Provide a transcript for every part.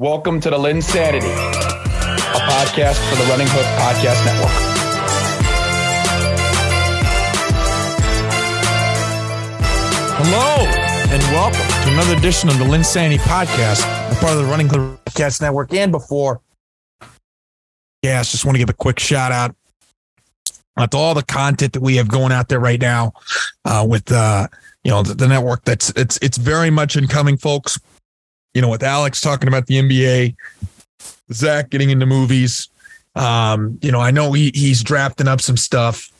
Welcome to the LynnSanity, a podcast for the Running Hook Podcast Network. Hello and welcome to another edition of the LynnSanity Podcast, a part of the Running Hook Podcast Network. And before, yes, just want to give a quick shout out to all the content that we have going out there right now uh, with uh, you know the, the network. That's it's it's very much incoming, folks you know, with Alex talking about the NBA, Zach getting into movies. Um, you know, I know he he's drafting up some stuff,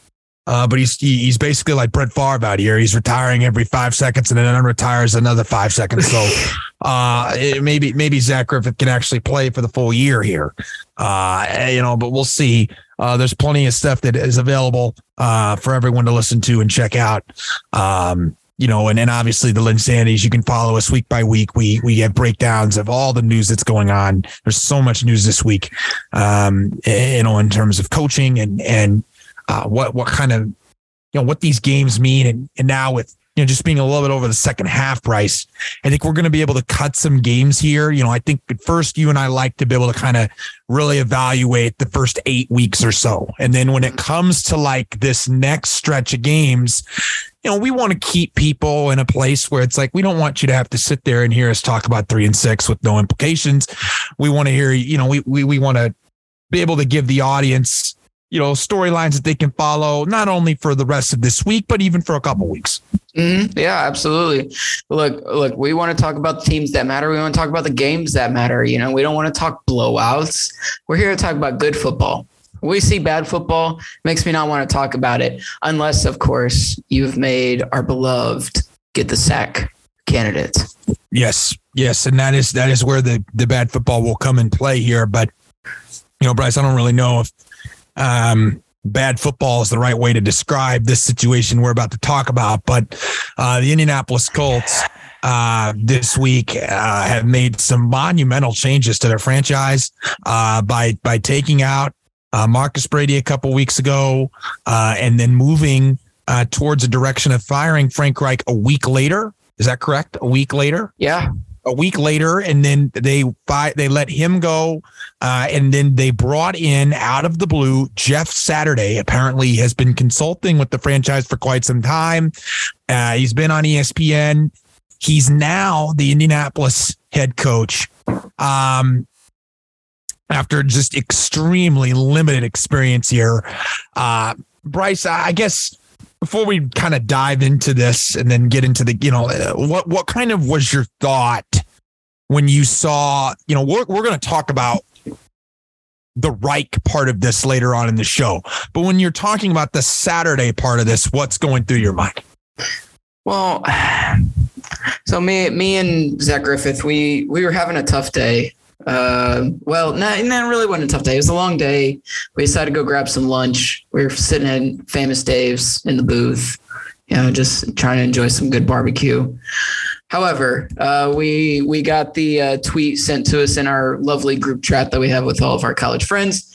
uh, but he's he, he's basically like Brett Favre out here. He's retiring every five seconds and then unretires another five seconds. So uh, it, maybe maybe Zach Griffith can actually play for the full year here. Uh, you know, but we'll see. Uh, there's plenty of stuff that is available uh, for everyone to listen to and check out. Um, you know, and then obviously the LynnSanities, you can follow us week by week. We we have breakdowns of all the news that's going on. There's so much news this week, um, you know, in terms of coaching and and uh, what what kind of you know what these games mean, and and now with you know, just being a little bit over the second half price. I think we're going to be able to cut some games here. You know, I think at first you and I like to be able to kind of really evaluate the first eight weeks or so. And then when it comes to like this next stretch of games, you know, we want to keep people in a place where it's like, we don't want you to have to sit there and hear us talk about three and six with no implications. We want to hear, you know, we, we, we want to be able to give the audience, you know, storylines that they can follow, not only for the rest of this week, but even for a couple weeks. Mm-hmm. Yeah, absolutely. Look, look, we want to talk about the teams that matter. We want to talk about the games that matter. You know, we don't want to talk blowouts. We're here to talk about good football we see bad football, makes me not want to talk about it, unless, of course, you've made our beloved get the sack candidates. Yes, yes, and that is that is where the the bad football will come in play here. But you know, Bryce, I don't really know if um, bad football is the right way to describe this situation we're about to talk about. But uh, the Indianapolis Colts. Uh, this week uh, have made some monumental changes to their franchise uh, by by taking out uh, Marcus Brady a couple weeks ago, uh, and then moving uh, towards a direction of firing Frank Reich a week later. Is that correct? A week later? Yeah. A week later, and then they fi- they let him go, uh, and then they brought in out of the blue Jeff Saturday. Apparently, has been consulting with the franchise for quite some time. Uh, he's been on ESPN. He's now the Indianapolis head coach. Um, after just extremely limited experience here. Uh, Bryce, I guess before we kind of dive into this and then get into the, you know, what what kind of was your thought when you saw, you know, we're we're going to talk about the Reich part of this later on in the show, but when you're talking about the Saturday part of this, what's going through your mind? Well, so me, me and Zach Griffith, we we were having a tough day uh, well, not, not really wasn't a tough day. It was a long day. We decided to go grab some lunch. We were sitting in Famous Dave's in the booth, you know, just trying to enjoy some good barbecue. However, uh, we we got the uh, tweet sent to us in our lovely group chat that we have with all of our college friends.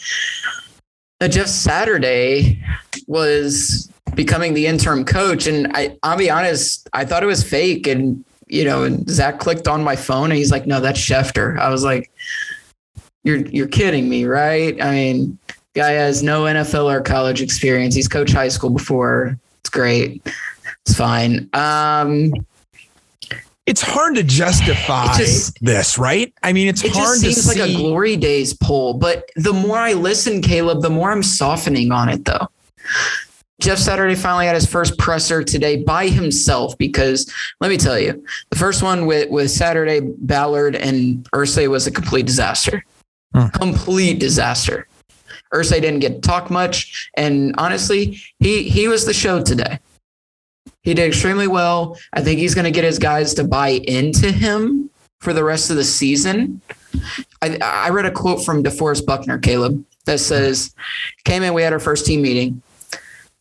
That Jeff Saturday was becoming the interim coach, and I, I'll be honest, I thought it was fake, and you know, and Zach clicked on my phone and he's like, no, that's Schefter. I was like, you're, you're kidding me, right? I mean, guy has no NFL or college experience. He's coached high school before. It's great. It's fine. Um, it's hard to justify just, this, right? I mean, it's it hard just seems to like a glory days poll, but the more I listen, Caleb, the more I'm softening on it though. Jeff Saturday finally had his first presser today by himself because let me tell you, the first one with, with Saturday, Ballard, and Irsay was a complete disaster. Hmm. Complete disaster. Irsay didn't get to talk much. And honestly, he he was the show today. He did extremely well. I think he's going to get his guys to buy into him for the rest of the season. I, I read a quote from DeForest Buckner, Caleb, that says, came in, we had our first team meeting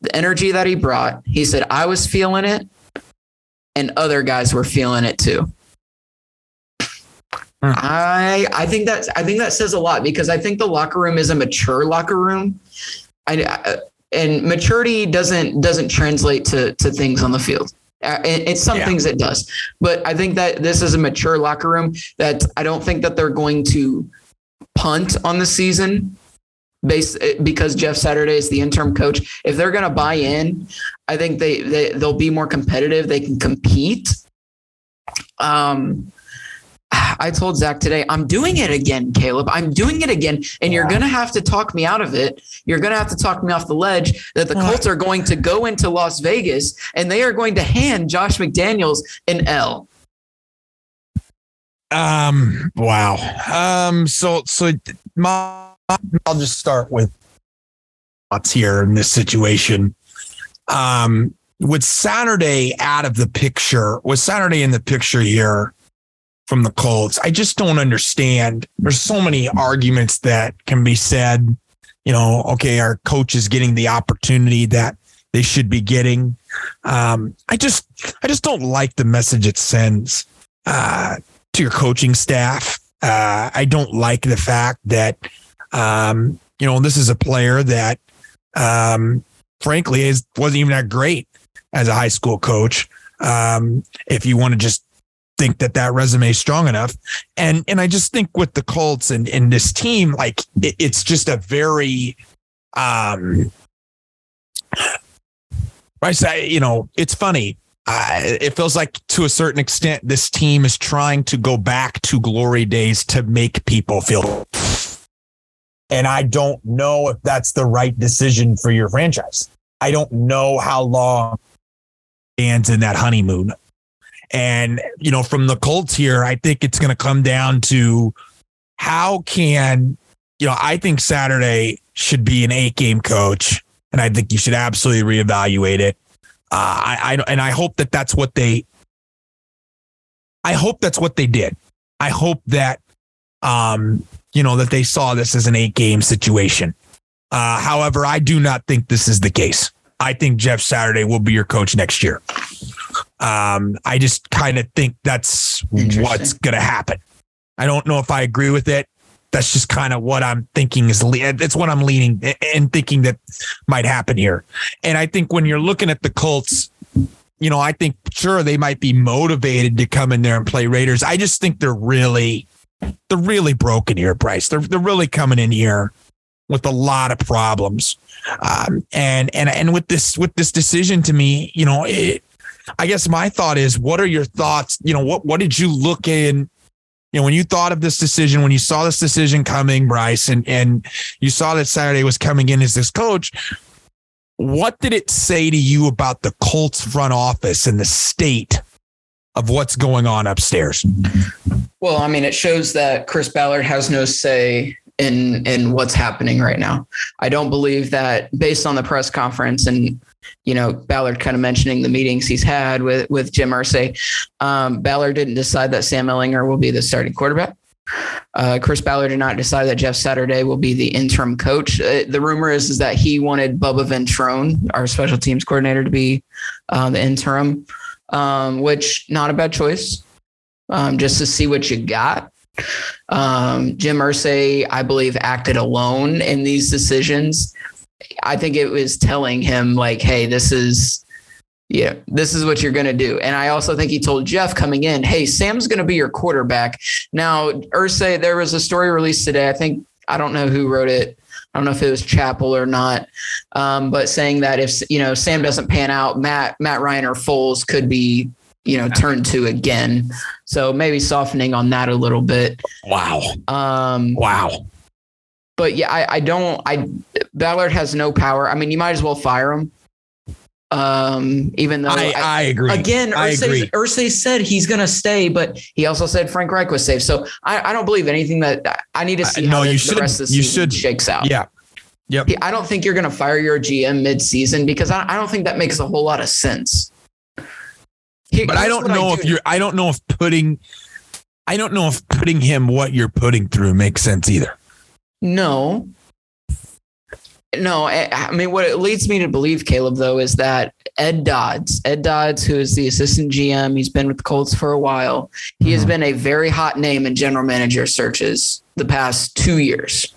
the energy that he brought, he said, I was feeling it and other guys were feeling it too. Hmm. I I think that I think that says a lot because I think the locker room is a mature locker room. I, I and maturity doesn't doesn't translate to to things on the field. Uh, some Yeah. things it does, but I think that this is a mature locker room that I don't think that they're going to punt on the season based because Jeff Saturday is the interim coach. If they're going to buy in, I think they, they they'll be more competitive. They can compete. Um, I told Zach today, I'm doing it again, Caleb. I'm doing it again. And you're going to have to talk me out of it. You're going to have to talk me off the ledge that the Colts are going to go into Las Vegas and they are going to hand Josh McDaniels an L. Um. Wow. Um. So so my I'll just start with thoughts here in this situation. Um. With Saturday out of the picture, with Saturday in the picture here from the Colts, I just don't understand. There's so many arguments that can be said. You know, okay, our coach is getting the opportunity that they should be getting. Um, I just, I just don't like the message it sends. Uh, to your coaching staff. Uh, I don't like the fact that, um, you know, and this is a player that, um, frankly, is wasn't even that great as a high school coach. Um, if you want to just think that that resume is strong enough, and and I just think with the Colts and and this team, like it, it's just a very, um, I say, you know, it's funny uh, it feels like to a certain extent this team is trying to go back to glory days to make people feel and i don't know if that's the right decision for your franchise i don't know how long stands in that honeymoon and you know from the colts here i think it's going to come down to how can you know i think saturday should be an eight game coach and i think you should absolutely reevaluate it uh, I, I and I hope that that's what they. I hope that's what they did. I hope that, um, you know, that they saw this as an eight game situation. Uh, however, I do not think this is the case. I think Jeff Saturday will be your coach next year. Um, I just kind of think that's what's going to happen. I don't know if I agree with it. That's just kind of what I'm thinking is. le- It's what I'm leaning and thinking that might happen here. And I think when you're looking at the Colts, you know, I think sure they might be motivated to come in there and play Raiders. I just think they're really, they're really broken here, Bryce. They're they're really coming in here with a lot of problems. Um, and and and with this with this decision to me, you know, it, I guess my thought is, what are your thoughts? You know, what what did you look in? You know, when you thought of this decision, when you saw this decision coming, Bryce, and and you saw that Saturday was coming in as this coach, what did it say to you about the Colts front office and the state of what's going on upstairs? Well, I mean, it shows that Chris Ballard has no say in in what's happening right now. I don't believe that based on the press conference and you know Ballard kind of mentioning the meetings he's had with with Jim Irsay, um, Ballard didn't decide that Sam Ehlinger will be the starting quarterback. Uh, Chris Ballard did not decide that Jeff Saturday will be the interim coach. Uh, the rumor is, is that he wanted Bubba Ventrone, our special teams coordinator, to be uh, the interim, um, which not a bad choice um, just to see what you got. Um, Jim Irsay, I believe, acted alone in these decisions. I think it was telling him like, "Hey, this is, yeah, this is what you're going to do." And I also think he told Jeff coming in, "Hey, Sam's going to be your quarterback." Now, Irsay, there was a story released today. I think I don't know who wrote it. I don't know if it was Chapel or not, um, but saying that if you know Sam doesn't pan out, Matt Matt Ryan or Foles could be you know turned to again. So maybe softening on that a little bit. Wow. Um, Wow. but yeah, I, I don't. I Ballard has no power. I mean, you might as well fire him. Um, even though I, I agree. Again, I agree. Irsay, Irsay said he's going to stay, but he also said Frank Reich was safe. So I, I don't believe anything that I need to see Uh, no, how the, you the should- rest of the you should- shakes out. Yeah. Yep. I don't think you're going to fire your GM mid-season because I, I don't think that makes a whole lot of sense. Here- But I don't what know do if you're I don't know if putting I don't know if putting him what you're putting through makes sense either. No. No, I mean, what it leads me to believe, Caleb, though, is that Ed Dodds, Ed Dodds, who is the assistant GM, he's been with the Colts for a while. He has Mhm. been a very hot name in general manager searches the past two years.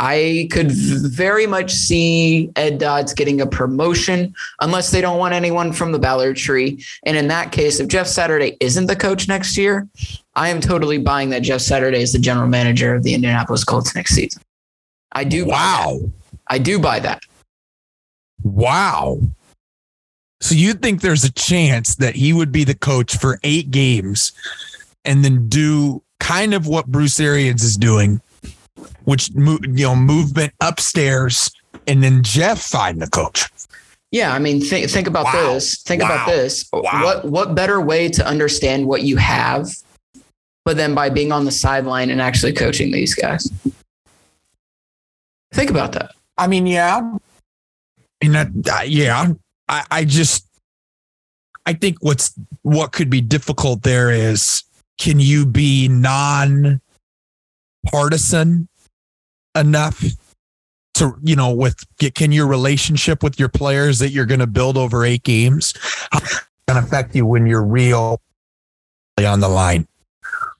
I could very much see Ed Dodds getting a promotion unless they don't want anyone from the Ballard tree. And in that case, if Jeff Saturday isn't the coach next year, I am totally buying that Jeff Saturday is the general manager of the Indianapolis Colts next season. I do. Wow. I do buy that. Wow. So you think there's a chance that he would be the coach for eight games and then do kind of what Bruce Arians is doing, which you know movement upstairs, and then Jeff find the coach. Yeah, I mean, think think about Wow. this. Think Wow. about this. Wow. What what better way to understand what you have, but then by being on the sideline and actually coaching these guys? Think about that. I mean, yeah, and that, uh, yeah, I, I just, I think what's what could be difficult there is can you be non partisan enough to you know with can your relationship with your players that you're going to build over eight games going to affect you when you're real on the line?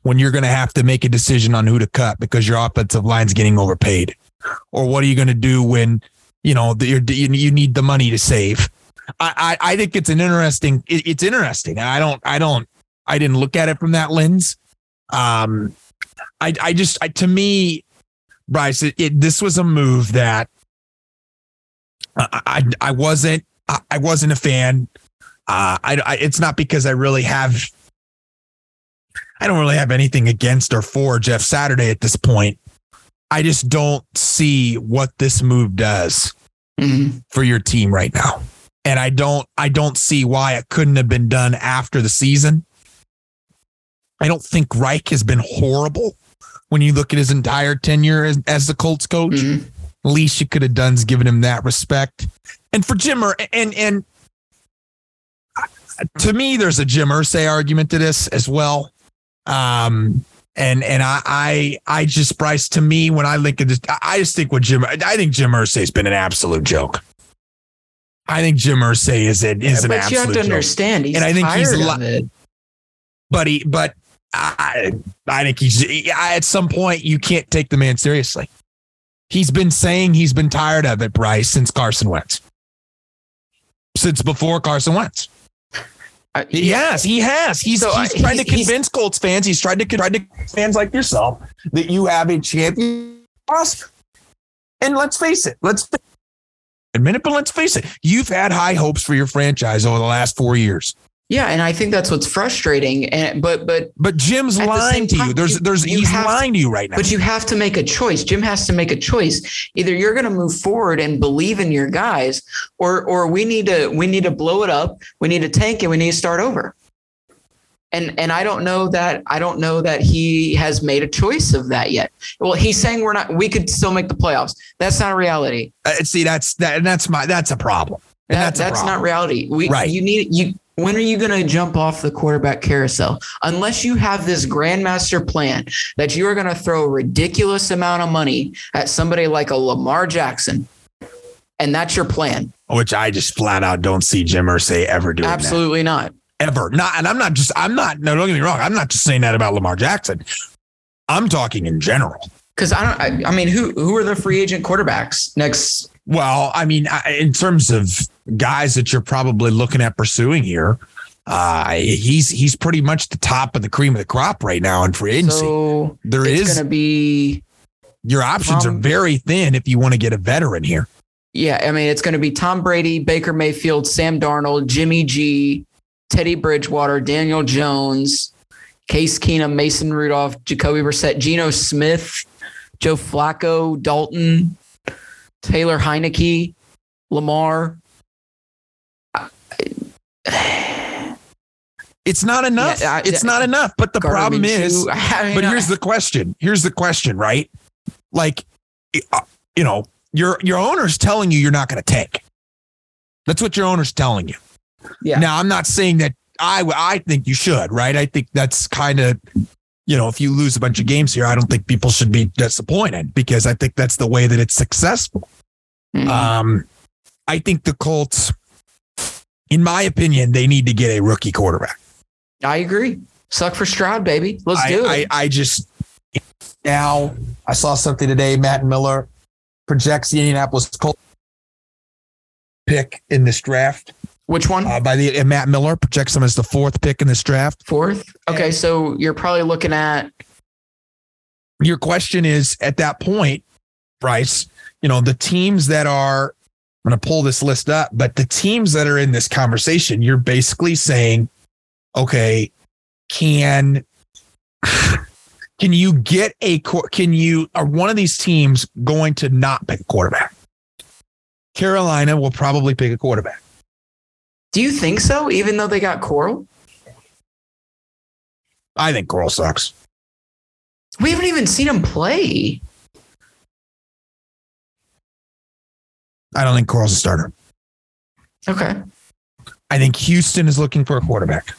When you're going to have to make a decision on who to cut because your offensive line's getting overpaid or what are you going to do when you know the, you need the money to save? I, I I think it's an interesting it, it's interesting I don't I don't I didn't look at it from that lens. Um I I just I, to me Bryce it, it this was a move that I I, I wasn't I, I wasn't a fan. Uh I, I it's not because I really have I don't really have anything against or for Jeff Saturday at this point I just don't see what this move does Mhm. for your team right now. And I don't I don't see why it couldn't have been done after the season. I don't think Reich has been horrible when you look at his entire tenure as, as the Colts coach. Mhm. Least you could have done is given him that respect. And for Jim Ur- and and to me, there's a Jim Irsay argument to this as well. Um, and and I I I just Bryce to me when I look at this, I- just think what Jim I think Jim Irsay's been an absolute joke. I think Jim Irsay is an is an but you have absolute to joke. understand, he's And I think tired he's of li- it. But he but I I think he's I, at some point you can't take the man seriously. He's been saying he's been tired of it, Bryce, since Carson Wentz. Since before Carson Wentz. I- He has. He has. He's, So, he's uh, trying to he's- he's- convince Colts fans. He's tried to try to convince fans like yourself that you have a champion roster. And let's face it. Let's admit it, but let's face it. You've had high hopes for your franchise over the last four years. Yeah, and I think that's what's frustrating. And but but But Jim's lying to you. time, There's you- there's you he's have lying to you right now. but you have to make a choice. Jim has to make a choice. Either you're going to move forward and believe in your guys, or or we need to we need to blow it up. We need to tank it. We need to start over. And and I don't know that I don't know that he has made a choice of that yet. Well, he's saying we're not. We could still make the playoffs. That's not a reality. Uh, see, that's that, and that's my that's a problem. That- that's that's, not reality. We Right. you need you when are you going to jump off the quarterback carousel? Unless you have this grandmaster plan that you are going to throw a ridiculous amount of money at somebody like a Lamar Jackson. And that's your plan. which I just flat out don't see Jim Irsay ever doing that. Absolutely not. ever. Not, and I'm not just, I'm not, no, don't get me wrong. I'm not just saying that about Lamar Jackson. I'm talking in general. Because I don't. I, I mean, who who are the free agent quarterbacks next? Well, I mean, I- in terms of guys that you're probably looking at pursuing here, uh, he's he's pretty much the top of the cream of the crop right now in free agency. So there it's is going to be your options are very thin if you want to get a veteran here. yeah. I mean, it's going to be Tom Brady, Baker Mayfield, Sam Darnold, Jimmy G, Teddy Bridgewater, Daniel Jones, Case Keenum, Mason Rudolph, Jacoby Brissett, Geno Smith, Joe Flacco, Dalton, Taylor Heinicke, Lamar. It's not enough. Yeah, I- it's not enough. But the problem is, I mean, but here's the question. Here's the question, right? Like, uh, you know, your your owner's telling you you're not going to tank. That's what your owner's telling you. Yeah. Now, I'm not saying that I I think you should, right? I think that's kind of, you know, if you lose a bunch of games here, I don't think people should be disappointed because I think that's the way that it's successful. Mhm. Um, I think the Colts, in my opinion, they need to get a rookie quarterback. I agree. Suck for Stroud, baby. Let's I, do it. I, I just now I saw something today. Matt Miller projects the Indianapolis Colts pick in this draft. Which one? Uh, by the Matt Miller projects them as the fourth pick in this draft. Fourth. Okay, so you're probably looking at Your question is at that point, Bryce. You know the teams that are. I'm going to pull this list up, but the teams that are in this conversation, you're basically saying, okay, can can you get a can you are one of these teams going to not pick a quarterback? Carolina will probably pick a quarterback. Do you think so? Even though they got Corral, I think Corral sucks. we haven't even seen him play. I don't think Corral's a starter. Okay. I think Houston is looking for a quarterback.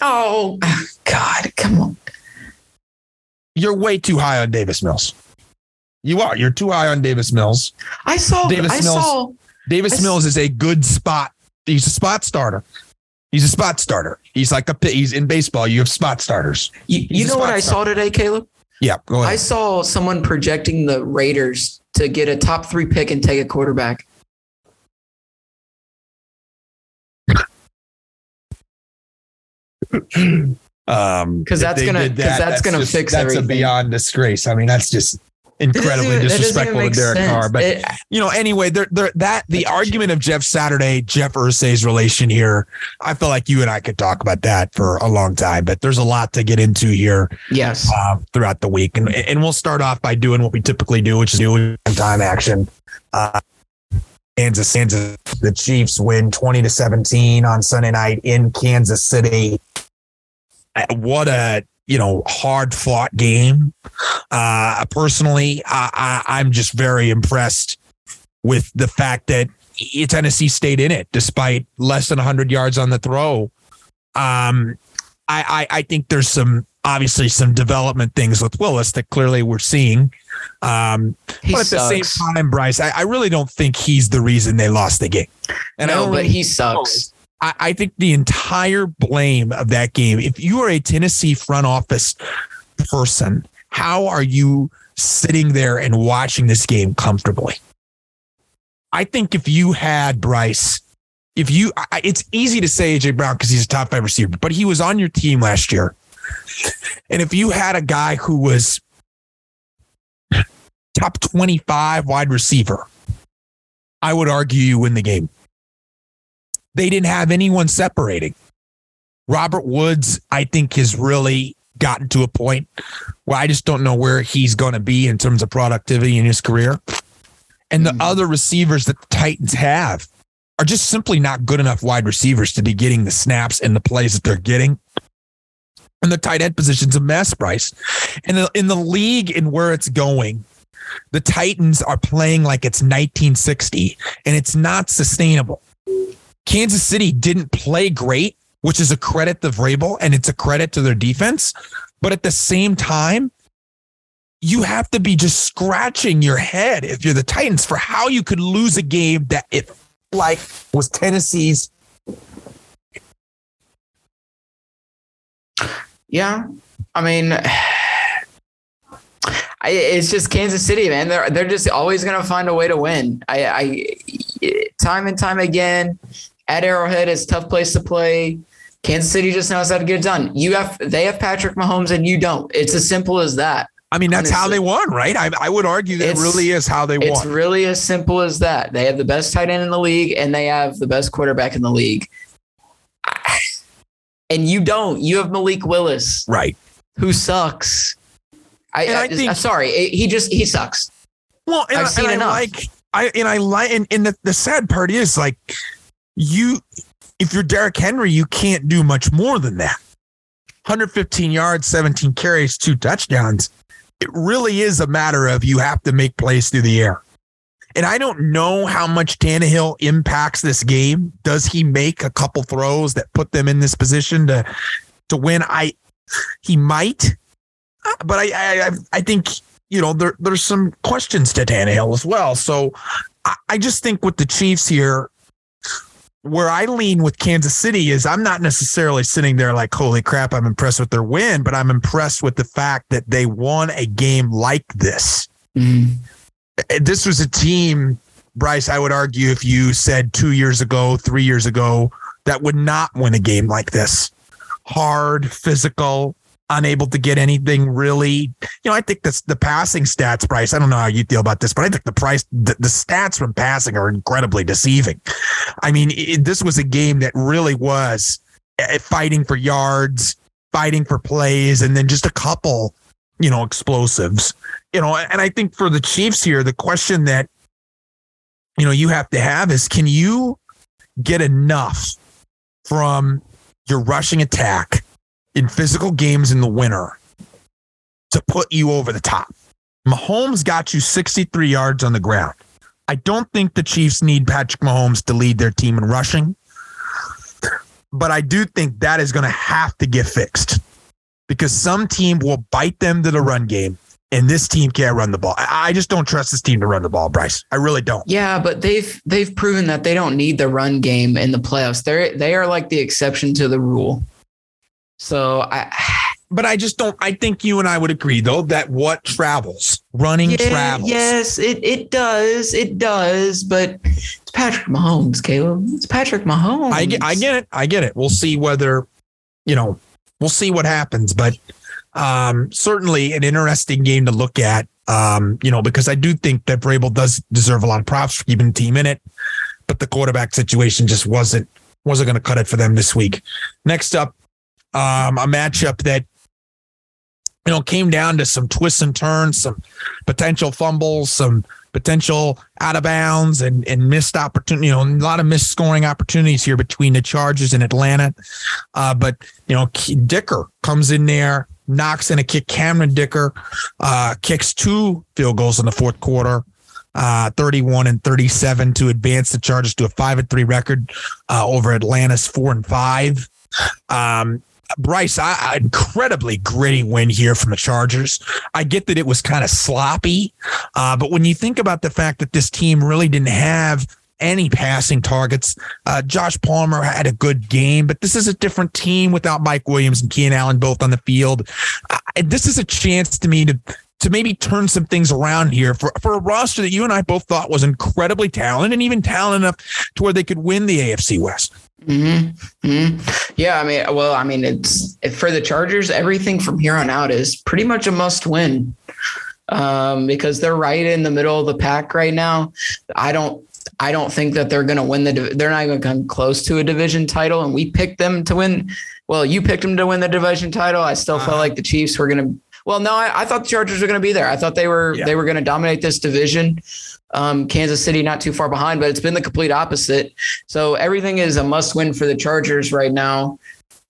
Oh God, come on. You're way too high on Davis Mills. You are. You're too high on Davis Mills. I saw. Davis I Mills. saw. Davis I s- Mills is a good spot. He's a spot starter. He's a spot starter. He's like a pi- he's in baseball. You have spot starters. You, He's you know what spot I saw today, Caleb? Yeah, go I saw someone projecting the Raiders to get a top three pick and take a quarterback. Um, 'Cause if that's gonna- did 'cause that's gonna just- fix That's everything. a beyond disgrace. I mean, that's just incredibly even- disrespectful to Derek sense. Carr. But It- you know, anyway, there, there, that the argument of Jeff Saturday, Jeff Irsay's relation here, I feel like you and I could talk about that for a long time. But there's a lot to get into here yes. uh, throughout the week, and and we'll start off by doing what we typically do, which is doing time action. Uh, Kansas, Kansas, the Chiefs win twenty to seventeen on Sunday night in Kansas City. What a you know hard fought game. Uh, personally, I, I, I'm just very impressed with the fact that Tennessee stayed in it despite less than 100 yards on the throw. Um, I, I, I think there's some obviously some development things with Willis that clearly we're seeing. Um, He but at the same time, Bryce, I, I really don't think he's the reason they lost the game. And I no, but he sucks. I, I think the entire blame of that game, if you are a Tennessee front office person, how are you sitting there and watching this game comfortably? I think if you had Bryce, if you, I, it's easy to say AJ Brown because he's a top five receiver, but he was on your team last year. And if you had a guy who was top 25 wide receiver, I would argue you win the game they didn't have anyone separating. Robert Woods, I think, has really gotten to a point where I just don't know where he's going to be in terms of productivity in his career. And the Mhm. other receivers that the Titans have are just simply not good enough wide receivers to be getting the snaps and the plays that they're getting. And the tight end position's a mess, Bryce. And in the, in the league and where it's going, the Titans are playing like it's 1960 and it's not sustainable. Kansas City didn't play great, which is a credit to Vrabel and it's a credit to their defense. But at the same time, you have to be just scratching your head if you're the Titans for how you could lose a game that it like was Tennessee's. Yeah, I mean, it's just Kansas City, man. They're they're just always gonna find a way to win. I, I time and time again at Arrowhead, it's a tough place to play. Kansas City just knows how to get it done. You have they have Patrick Mahomes and you don't. It's as simple as that. I mean, that's how they won, right? I, I would argue that it really is how they It's won. It's really as simple as that. They have the best tight end in the league and they have the best quarterback in the league. And you don't. You have Malik Willis. right. who sucks. I, I I, think- am sorry. He just he sucks. Well, and, I've seen and I enough. like I and I like and, and the, the sad part is like you if you're Derrick Henry, you can't do much more than that. 115 yards, 17 carries, two touchdowns. It really is a matter of you have to make plays through the air. And I don't know how much Tannehill impacts this game. Does he make a couple throws that put them in this position to to win? I he might, Uh, but I I I- think you know there there's some questions to Tannehill as well. So I, I just think with the Chiefs here, where I lean with Kansas City is I'm not necessarily sitting there like holy crap I'm impressed with their win, but I'm impressed with the fact that they won a game like this mm-hmm. eh, this was a team, Bryce, I would argue if you said two years ago, three years ago, that would not win a game like this. Hard, physical, unable to get anything really. You know, I think that's the passing stats, Bryce. I don't know how you feel about this, but I think the price, the, the stats from passing are incredibly deceiving. I mean, it, this was a game that really was eh, fighting for yards, fighting for plays, and then just a couple, you know, explosives. You know, and I think for the Chiefs here, the question that you know you have to have is can you get enough from your rushing attack in physical games in the winter to put you over the top. Mahomes got you 63 yards on the ground. I don't think the Chiefs need Patrick Mahomes to lead their team in rushing, but I do think that is going to have to get fixed because some team will bite them to the run game and this team can't run the ball. I just don't trust this team to run the ball, Bryce. I really don't. Yeah, but they've they've proven that they don't need the run game in the playoffs. They're they are like the exception to the rule. So I but I just don't I think you and I would agree though that what travels, running yeah, travels. Yes, it it does. It does, but it's Patrick Mahomes, Caleb. It's Patrick Mahomes. I get I get it. I get it. We'll see whether, you know, we'll see what happens, but um certainly an interesting game to look at. Um, you know, because I do think that Vrabel does deserve a lot of props for keeping the team in it, but the quarterback situation just wasn't wasn't going to cut it for them this week. Next up, um, a matchup that you know came down to some twists and turns, some potential fumbles, some potential out of bounds and, and missed opportunity, you know, a lot of missed scoring opportunities here between the Chargers and Atlanta. Uh, but, you know, Dicker comes in there, knocks in a kick. Cameron Dicker uh, kicks two field goals in the fourth quarter. Uh, 31 and 37 to advance the Chargers to a five and three record uh, over Atlanta's four and five. Um, Bryce, I, incredibly gritty win here from the Chargers. I get that it was kind of sloppy, uh, but when you think about the fact that this team really didn't have any passing targets, uh, Josh Palmer had a good game, but this is a different team without Mike Williams and Keenan Allen both on the field. Uh, this is a chance to me to to maybe turn some things around here for, for a roster that you and I both thought was incredibly talented and even talented enough to where they could win the AFC West. Mm-hmm. Mm-hmm. Yeah, I mean, well, I mean, it's for the Chargers. Everything from here on out is pretty much a must-win um, because they're right in the middle of the pack right now. I don't, I don't think that they're going to win the. They're not going to come close to a division title, and we picked them to win. Well, you picked them to win the division title. I still uh-huh. felt like the Chiefs were going to. Well, no, I, I, thought the Chargers were going to be there. I thought they were yeah. they were going to dominate this division. Um, Kansas City not too far behind, but it's been the complete opposite. So everything is a must win for the Chargers right now.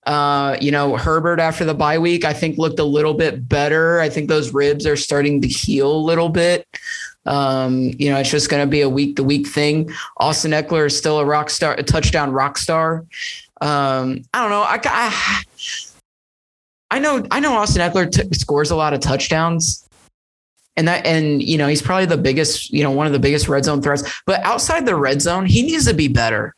Uh, you know, Herbert after the bye week, I think looked a little bit better. I think those ribs are starting to heal a little bit. Um, you know, it's just going to be a week to week thing. Austin Ekeler is still a rock star, a touchdown rock star. Um, I don't know. I, I, I know, I know Austin Ekeler t- scores a lot of touchdowns and that and you know he's probably the biggest you know one of the biggest red zone threats but outside the red zone he needs to be better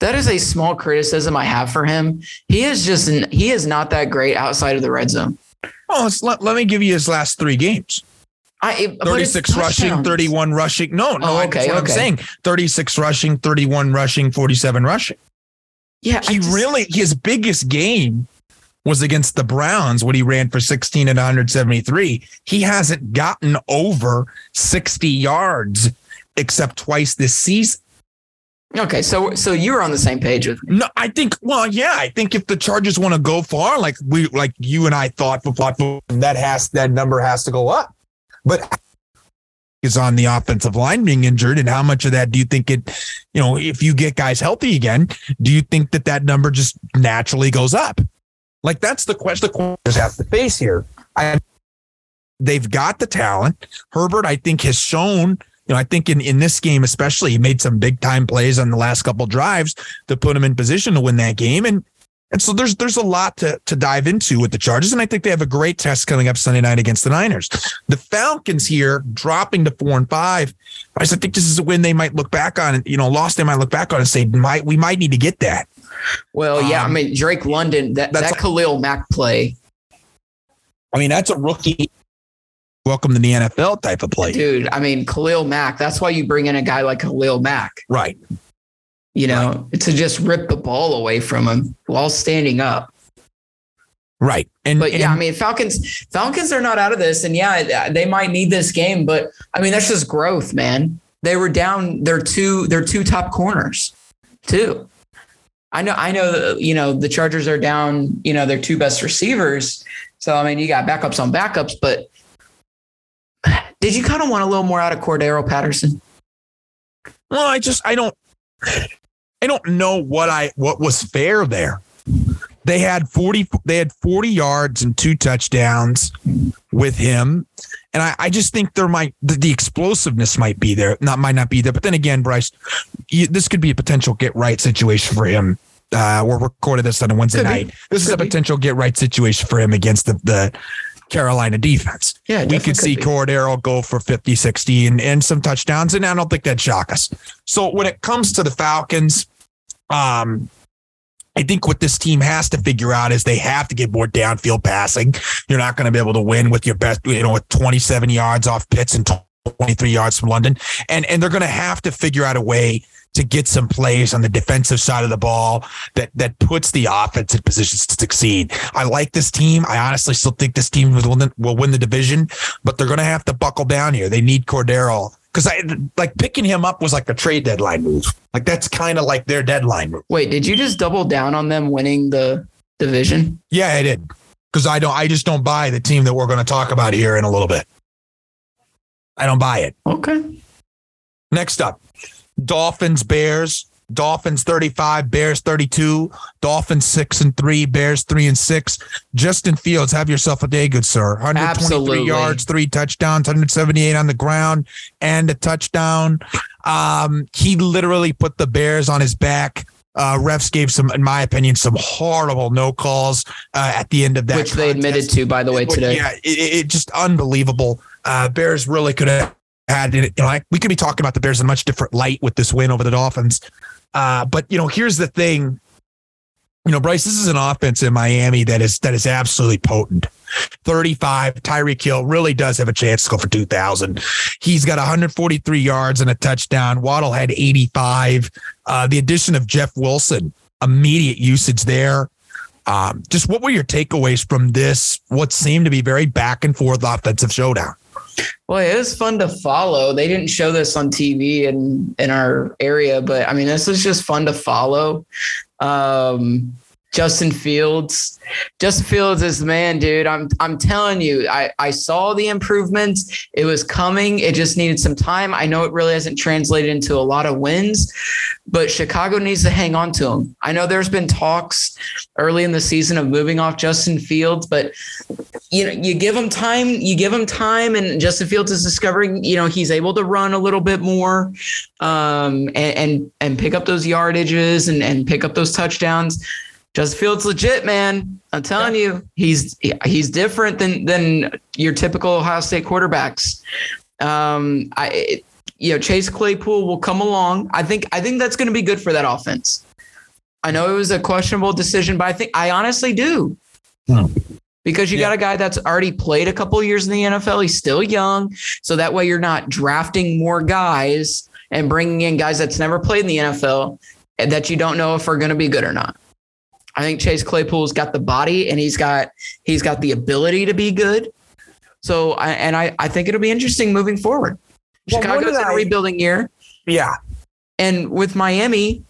that is a small criticism i have for him he is just he is not that great outside of the red zone oh let, let me give you his last three games I, 36 rushing, 31 rushing. No, no, oh, okay, okay. I'm saying 36 rushing, 31 rushing, 47 rushing. Yeah. He just, really, his biggest game was against the Browns when he ran for 16 and 173. He hasn't gotten over 60 yards except twice this season. Okay, so so you're on the same page with me. No, I think. Well, yeah, I think if the Chargers want to go far, like we, like you and I thought, that has that number has to go up. But is on the offensive line being injured, and how much of that do you think it? You know, if you get guys healthy again, do you think that that number just naturally goes up? Like that's the question the Corners have to face here. I, they've got the talent. Herbert, I think, has shown. You know, I think in, in this game especially, he made some big time plays on the last couple drives to put him in position to win that game. And and so there's there's a lot to to dive into with the Chargers, and I think they have a great test coming up Sunday night against the Niners. The Falcons here dropping to four and five. I think this is a win they might look back on, you know, loss they might look back on and say, might we might need to get that. Well, yeah, um, I mean Drake London that that Khalil Mack play. I mean that's a rookie welcome to the NFL type of play. Dude, I mean, Khalil Mack, that's why you bring in a guy like Khalil Mack, Right. you know, to just rip the ball away from him while standing up. Right. And, But yeah, I mean, Falcons, Falcons are not out of this. And yeah, they might need this game, but I mean, that's just growth, man. They were down their two, their two top corners, too. I know, I know, you know, the Chargers are down, you know, their two best receivers. So, I mean, you got backups on backups, but did you kind of want a little more out of Cordarrelle Patterson? well, I just I don't I don't know what I what was fair there. They had 40 they had 40 yards and two touchdowns with him. And I, I just think there might the, the explosiveness might be there. Not might not be there. But then again, Bryce, you, this could be a potential get right situation for him. Uh, we're recording this on a Wednesday Could be. night. This is Could a be. potential get right situation for him against the, the Carolina defense. Yeah, we could see Cordarrelle go for 50, 60 and, and some touchdowns. And I don't think that'd shock us. So when it comes to the Falcons, um, I think what this team has to figure out is they have to get more downfield passing. You're not going to be able to win with your best, you know, with 27 yards off Pitts and 23 yards from London. And and they're going to have to figure out a way to get some plays on the defensive side of the ball that that puts the offense in positions to succeed. I like this team. I honestly still think this team will win the, will win the division, but they're going to have to buckle down here. They need Cordarrelle because I like picking him up was like a trade deadline move. Like that's kind of like their deadline move. Wait, did you just double down on them winning the division? Yeah, I did. Because I don't I just don't buy the team that we're going to talk about here in a little bit. I don't buy it. Okay. Next up, Dolphins, Bears. Dolphins 35, Bears 32, Dolphins 6 and 3, Bears 3 and 6. Justin Fields, have yourself a day, good sir. 123 Absolutely. yards, three touchdowns, 178 on the ground, and a touchdown. Um, he literally put the Bears on his back. Uh, refs gave some, in my opinion, some horrible no calls uh, at the end of that. Which they admitted to, by the way, today. Yeah, it, it it just unbelievable. Uh, Bears really could have had it. You know, like we could be talking about the Bears in a much different light with this win over the Dolphins. Uh, but you know, here's the thing. You know, Bryce, this is an offense in Miami that is that is absolutely potent. 35, Tyreek Hill really does have a chance to go for 2,000. He's got 143 yards and a touchdown. Waddle had 85. Uh, the addition of Jeff Wilson, immediate usage there. Um, just what were your takeaways from this? What seemed to be very back and forth offensive showdown. Well, it was fun to follow. They didn't show this on TV in in our area, but I mean, this was just fun to follow. Um, Justin Fields, Justin Fields is the man, dude. I'm I'm telling you, I I saw the improvements. It was coming. It just needed some time. I know it really hasn't translated into a lot of wins, but Chicago needs to hang on to him. I know there's been talks early in the season of moving off Justin Fields, but you know, you give him time, you give him time, and Justin Fields is discovering, you know, he's able to run a little bit more, um, and and, and pick up those yardages and and pick up those touchdowns. Justin Fields legit, man. I'm telling you, he's he's different than than your typical Ohio State quarterbacks. Um, I, it- you know, Chase Claypool will come along. I think I think that's going to be good for that offense. I know it was a questionable decision, but I think I honestly do because you Yeah. got a guy that's already played a couple years in the NFL. He's still young, so that way you're not drafting more guys and bringing in guys that's never played in the NFL that you don't know if are going to be good or not. I think Chase Claypool's got the body and he's got he's got the ability to be good. So I and I I think it'll be interesting moving forward. Well, Chicago's in a rebuilding year. Yeah. And with Miami,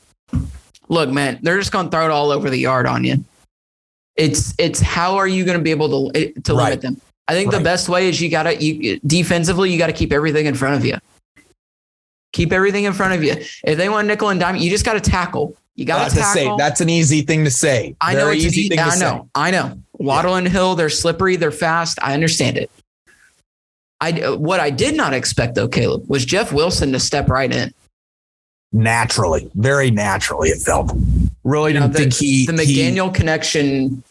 look, man, they're just going to throw it all over the yard on you. It's it's how are you going to be able to eh, to Right. limit them? I think the best way is you got to you defensively you got to keep everything in front of you. Keep everything in front of you. If they want nickel and dime, you just got to tackle. You got to say. That's an easy thing to say. I know Very it's easy e- thing to I say. know. I know. Waddle and Hill, they're slippery, they're fast. I understand it. I uh, what I did not expect though, Caleb, was Jeff Wilson to step right in. Naturally, very naturally, it felt. Really know, didn't the, think he the he McDaniel connection.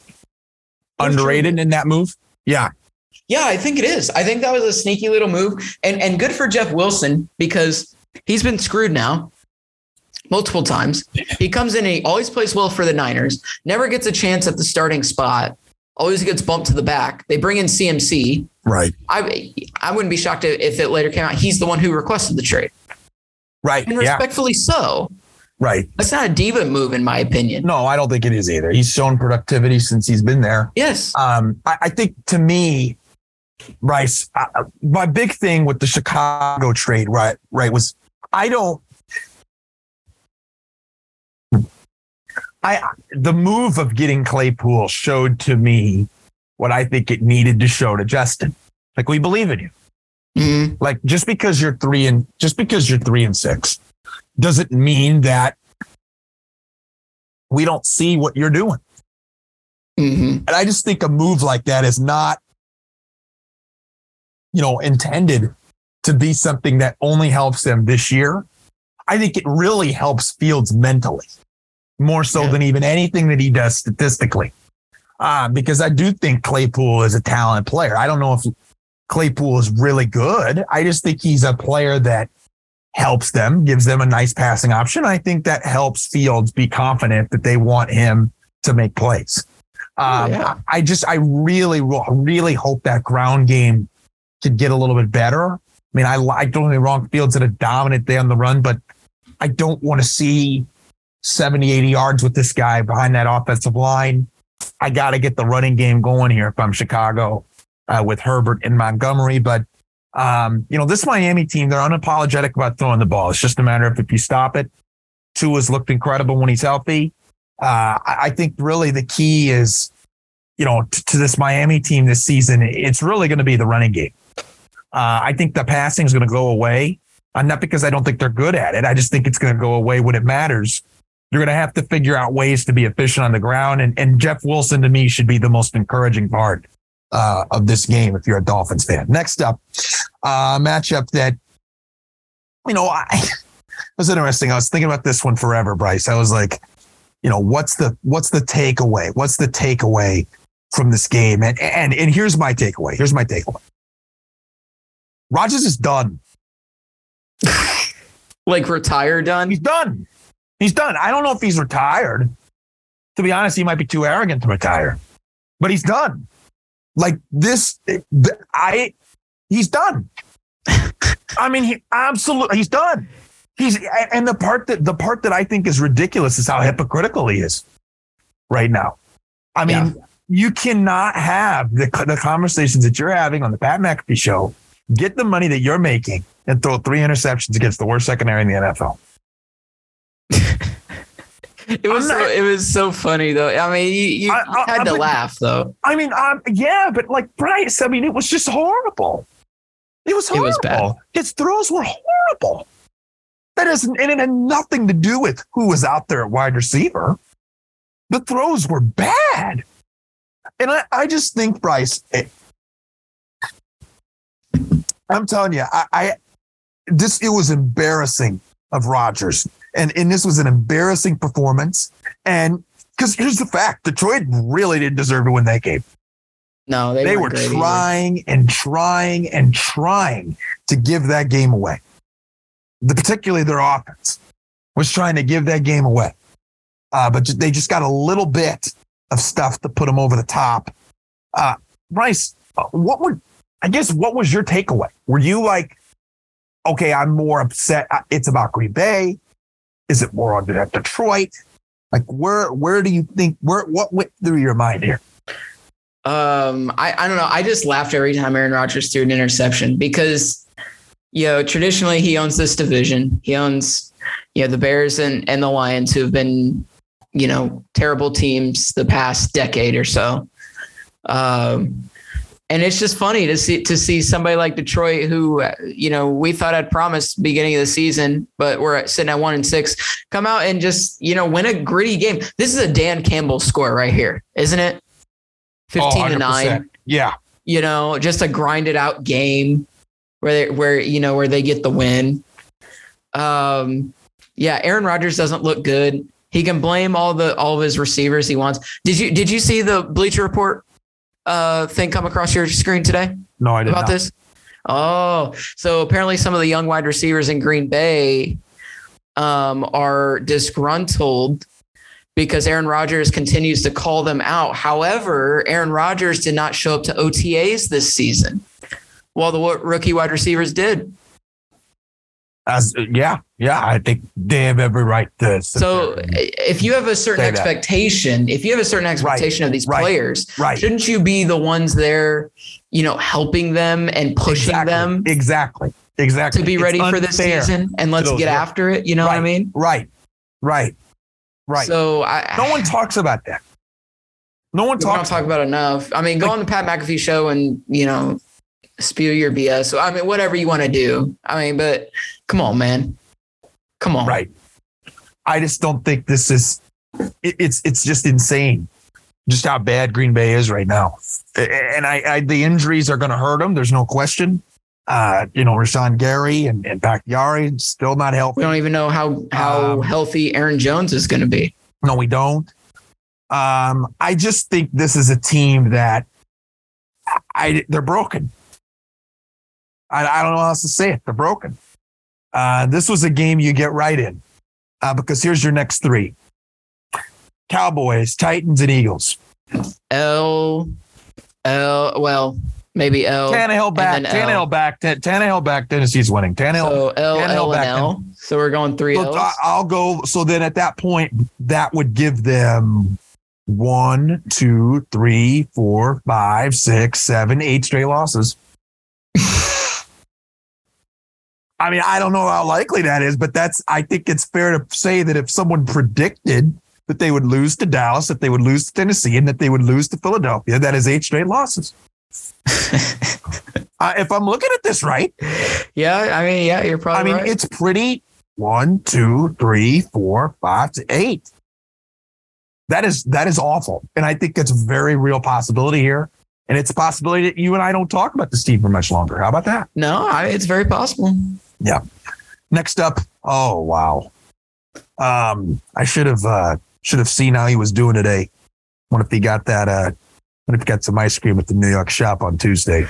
underrated in that move. Yeah, Yeah, I think it is. I think that was a sneaky little move, and and good for Jeff Wilson because he's been screwed now multiple times. He comes in, he always plays well for the Niners, never gets a chance at the starting spot. always gets bumped to the back. They bring in CMC. Right. I I wouldn't be shocked if it later came out he's the one who requested the trade, Right. and Yeah. respectfully so. Right. That's not a diva move, in my opinion. No, I don't think it is either. He's shown productivity since he's been there. Yes. Um, I, I think to me, Bryce, uh, my big thing with the Chicago trade, right, right, was I don't. I the move of getting Claypool showed to me what I think it needed to show to Justin. Like we believe in you. Mhm. Like just because you're three and just because you're three and six doesn't mean that we don't see what you're doing. Mhm. And I just think a move like that is not, you know, intended to be something that only helps them this year. I think it really helps Fields mentally more so Yeah. than even anything that he does statistically. Uh, because I do think Claypool is a talented player. I don't know if Claypool is really good. I just think he's a player that helps them, gives them a nice passing option. I think that helps Fields be confident that they want him to make plays. Um, yeah. I just, I really, really hope that ground game could get a little bit better. I mean, I, I don't get me wrong, Fields had a dominant day on the run, but I don't want to see 70, 80 yards with this guy behind that offensive line. I got to get the running game going here if I'm Chicago uh, with Herbert and Montgomery. But, um, you know, this Miami team, they're unapologetic about throwing the ball. It's just a matter of if you stop it. Tua's looked incredible when he's healthy. Uh, I, think really the key is, you know, t- to this Miami team this season, it's really going to be the running game. Uh, I think the passing is going to go away. Uh, not because I don't think they're good at it. I just think it's going to go away when it matters. You're going to have to figure out ways to be efficient on the ground. And, and Jeff Wilson to me should be the most encouraging part uh, of this game if you're a Dolphins fan. Next up, uh, matchup that, you know, I, it was interesting. I was thinking about this one forever, Bryce. I was like, you know, what's the what's the takeaway? What's the takeaway from this game? And and and here's my takeaway. Here's my takeaway. Rodgers is done. Like retire done. He's done. He's done. I don't know if he's retired. To be honest, he might be too arrogant to retire, but he's done. Like this, I, he's done. I mean, he absolutely, he's done. He's, and the part that, the part that I think is ridiculous is how hypocritical he is right now. I mean, Yeah. you cannot have the, the conversations that you're having on the Pat McAfee show, get the money that you're making and throw three interceptions against the worst secondary in the NFL. It was I'm so, it was so funny though. I mean, you, you, I- I- had I- to but- laugh though. I mean, um, yeah, but like Bryce, I mean, it was just horrible. It was horrible. It was bad. His throws were horrible. That isn't, and it had nothing to do with who was out there at wide receiver. The throws were bad. And I, I just think, Bryce, it, I'm telling you, I, I this it was embarrassing of Rodgers. And and this was an embarrassing performance. And because here's the fact, Detroit really didn't deserve to win that game. No, they, They, were great either. trying and trying and trying to give that game away. The, particularly their offense was trying to give that game away. Uh, but they just got a little bit of stuff to put them over the top. Uh, Bryce, what would, I guess, what was your takeaway? Were you like, okay, I'm more upset. uh, It's about Green Bay. Is it more on Detroit? Like, where, where do you think, where, what went through your mind here? Um, I, I don't know. I just laughed every time Aaron Rodgers threw an interception because, you know, traditionally he owns this division. He owns, you know, the Bears and, and the Lions who have been, you know, terrible teams the past decade or so. Um, and it's just funny to see to see somebody like Detroit, who you know we thought had promised beginning of the season, but we're sitting at one and six, come out and just you know win a gritty game. This is a Dan Campbell score right here, isn't it? Fifteen Oh, to nine Yeah. you know, just a grinded out game where they, where you know where they get the win. Um, yeah, Aaron Rodgers doesn't look good. He can blame all the all of his receivers he wants. Did you did you see the Bleacher Report uh, thing come across your screen today No, I didn't. about this? Oh, so apparently some of the young wide receivers in Green Bay um, are disgruntled because Aaron Rodgers continues to call them out. However, Aaron Rodgers did not show up to OTAs this season, while the rookie wide receivers did. As yeah, yeah, I think they have every right to. So, eh, if you have a certain expectation, that. if you have a certain expectation right. of these right. players, right. shouldn't you be the ones there, you know, helping them and pushing exactly. them exactly, exactly to be ready for this season and let's get after it. You know what I mean? Right, right, right. So, I, no one talks about that. No one talks. We don't talk about enough. I mean, go like, on the Pat McAfee show and you know spew your BS. So I mean, whatever you want to do. I mean, but come on, man, come on. Right. I just don't think this is. It, it's it's just insane, just how bad Green Bay is right now. And I, I the injuries are going to hurt them. There's no question. Uh, you know, Rashan Gary and, and Bakhtiari still not healthy. We don't even know how how um, healthy Aaron Jones is going to be. No, we don't. Um, I just think this is a team that I they're broken. I, I don't know how else to say it. They're broken. Uh, this was a game you get right in uh, because here's your next three Cowboys, Titans, and Eagles. L, L, well, maybe L. Tannehill back. Tannehill back. Tannehill back. Tennessee's winning. Tannehill. So L, Tannehill L, back L. So we're going three so L's. I'll go. So then at that point, that would give them one, two, three, four, five, six, seven, eight straight losses. I mean, I don't know how likely that is, but that's, I think it's fair to say that if someone predicted that they would lose to Dallas, that they would lose to Tennessee, and that they would lose to Philadelphia, that is eight straight losses. uh, if I'm looking at this right. Yeah. I mean, yeah, you're probably I mean, right. it's pretty one, two, three, four, five to eight. That is, that is awful. And I think it's a very real possibility here. And it's a possibility that you and I don't talk about this team for much longer. How about that? No, I, it's very possible. Yeah. Next up, oh wow. Um, I should have uh should have seen how he was doing today. What if he got that uh what if he got some ice cream at the New York shop on Tuesday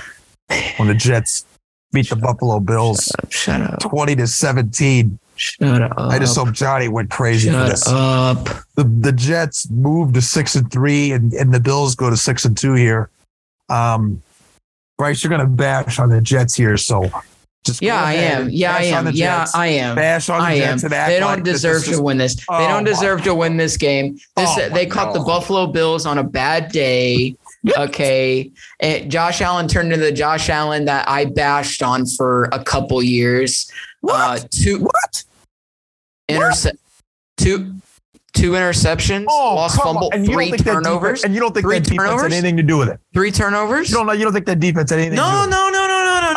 when the Jets beat the Buffalo Bills shut up, shut up. 20 to 17. Shut up. I just hope Johnny went crazy shut for this. up. The the Jets move to six and three and, and the Bills go to six and two here. Um Bryce, you're gonna bash on the Jets here, so just yeah, I am. Yeah, I am. Yeah, I am. Bash on the I am. They don't like deserve to win this. Oh they don't deserve to win this game. This oh they caught God. the Buffalo Bills on a bad day. Okay, and Josh Allen turned into the Josh Allen that I bashed on for a couple years. What? Uh, two what? Intercept. Two two interceptions, oh, lost fumble, and three turnovers, defense, and you don't think three that defense turnovers? had anything to do with it. Three turnovers. You don't know. You don't think that defense had anything. No, to do with no,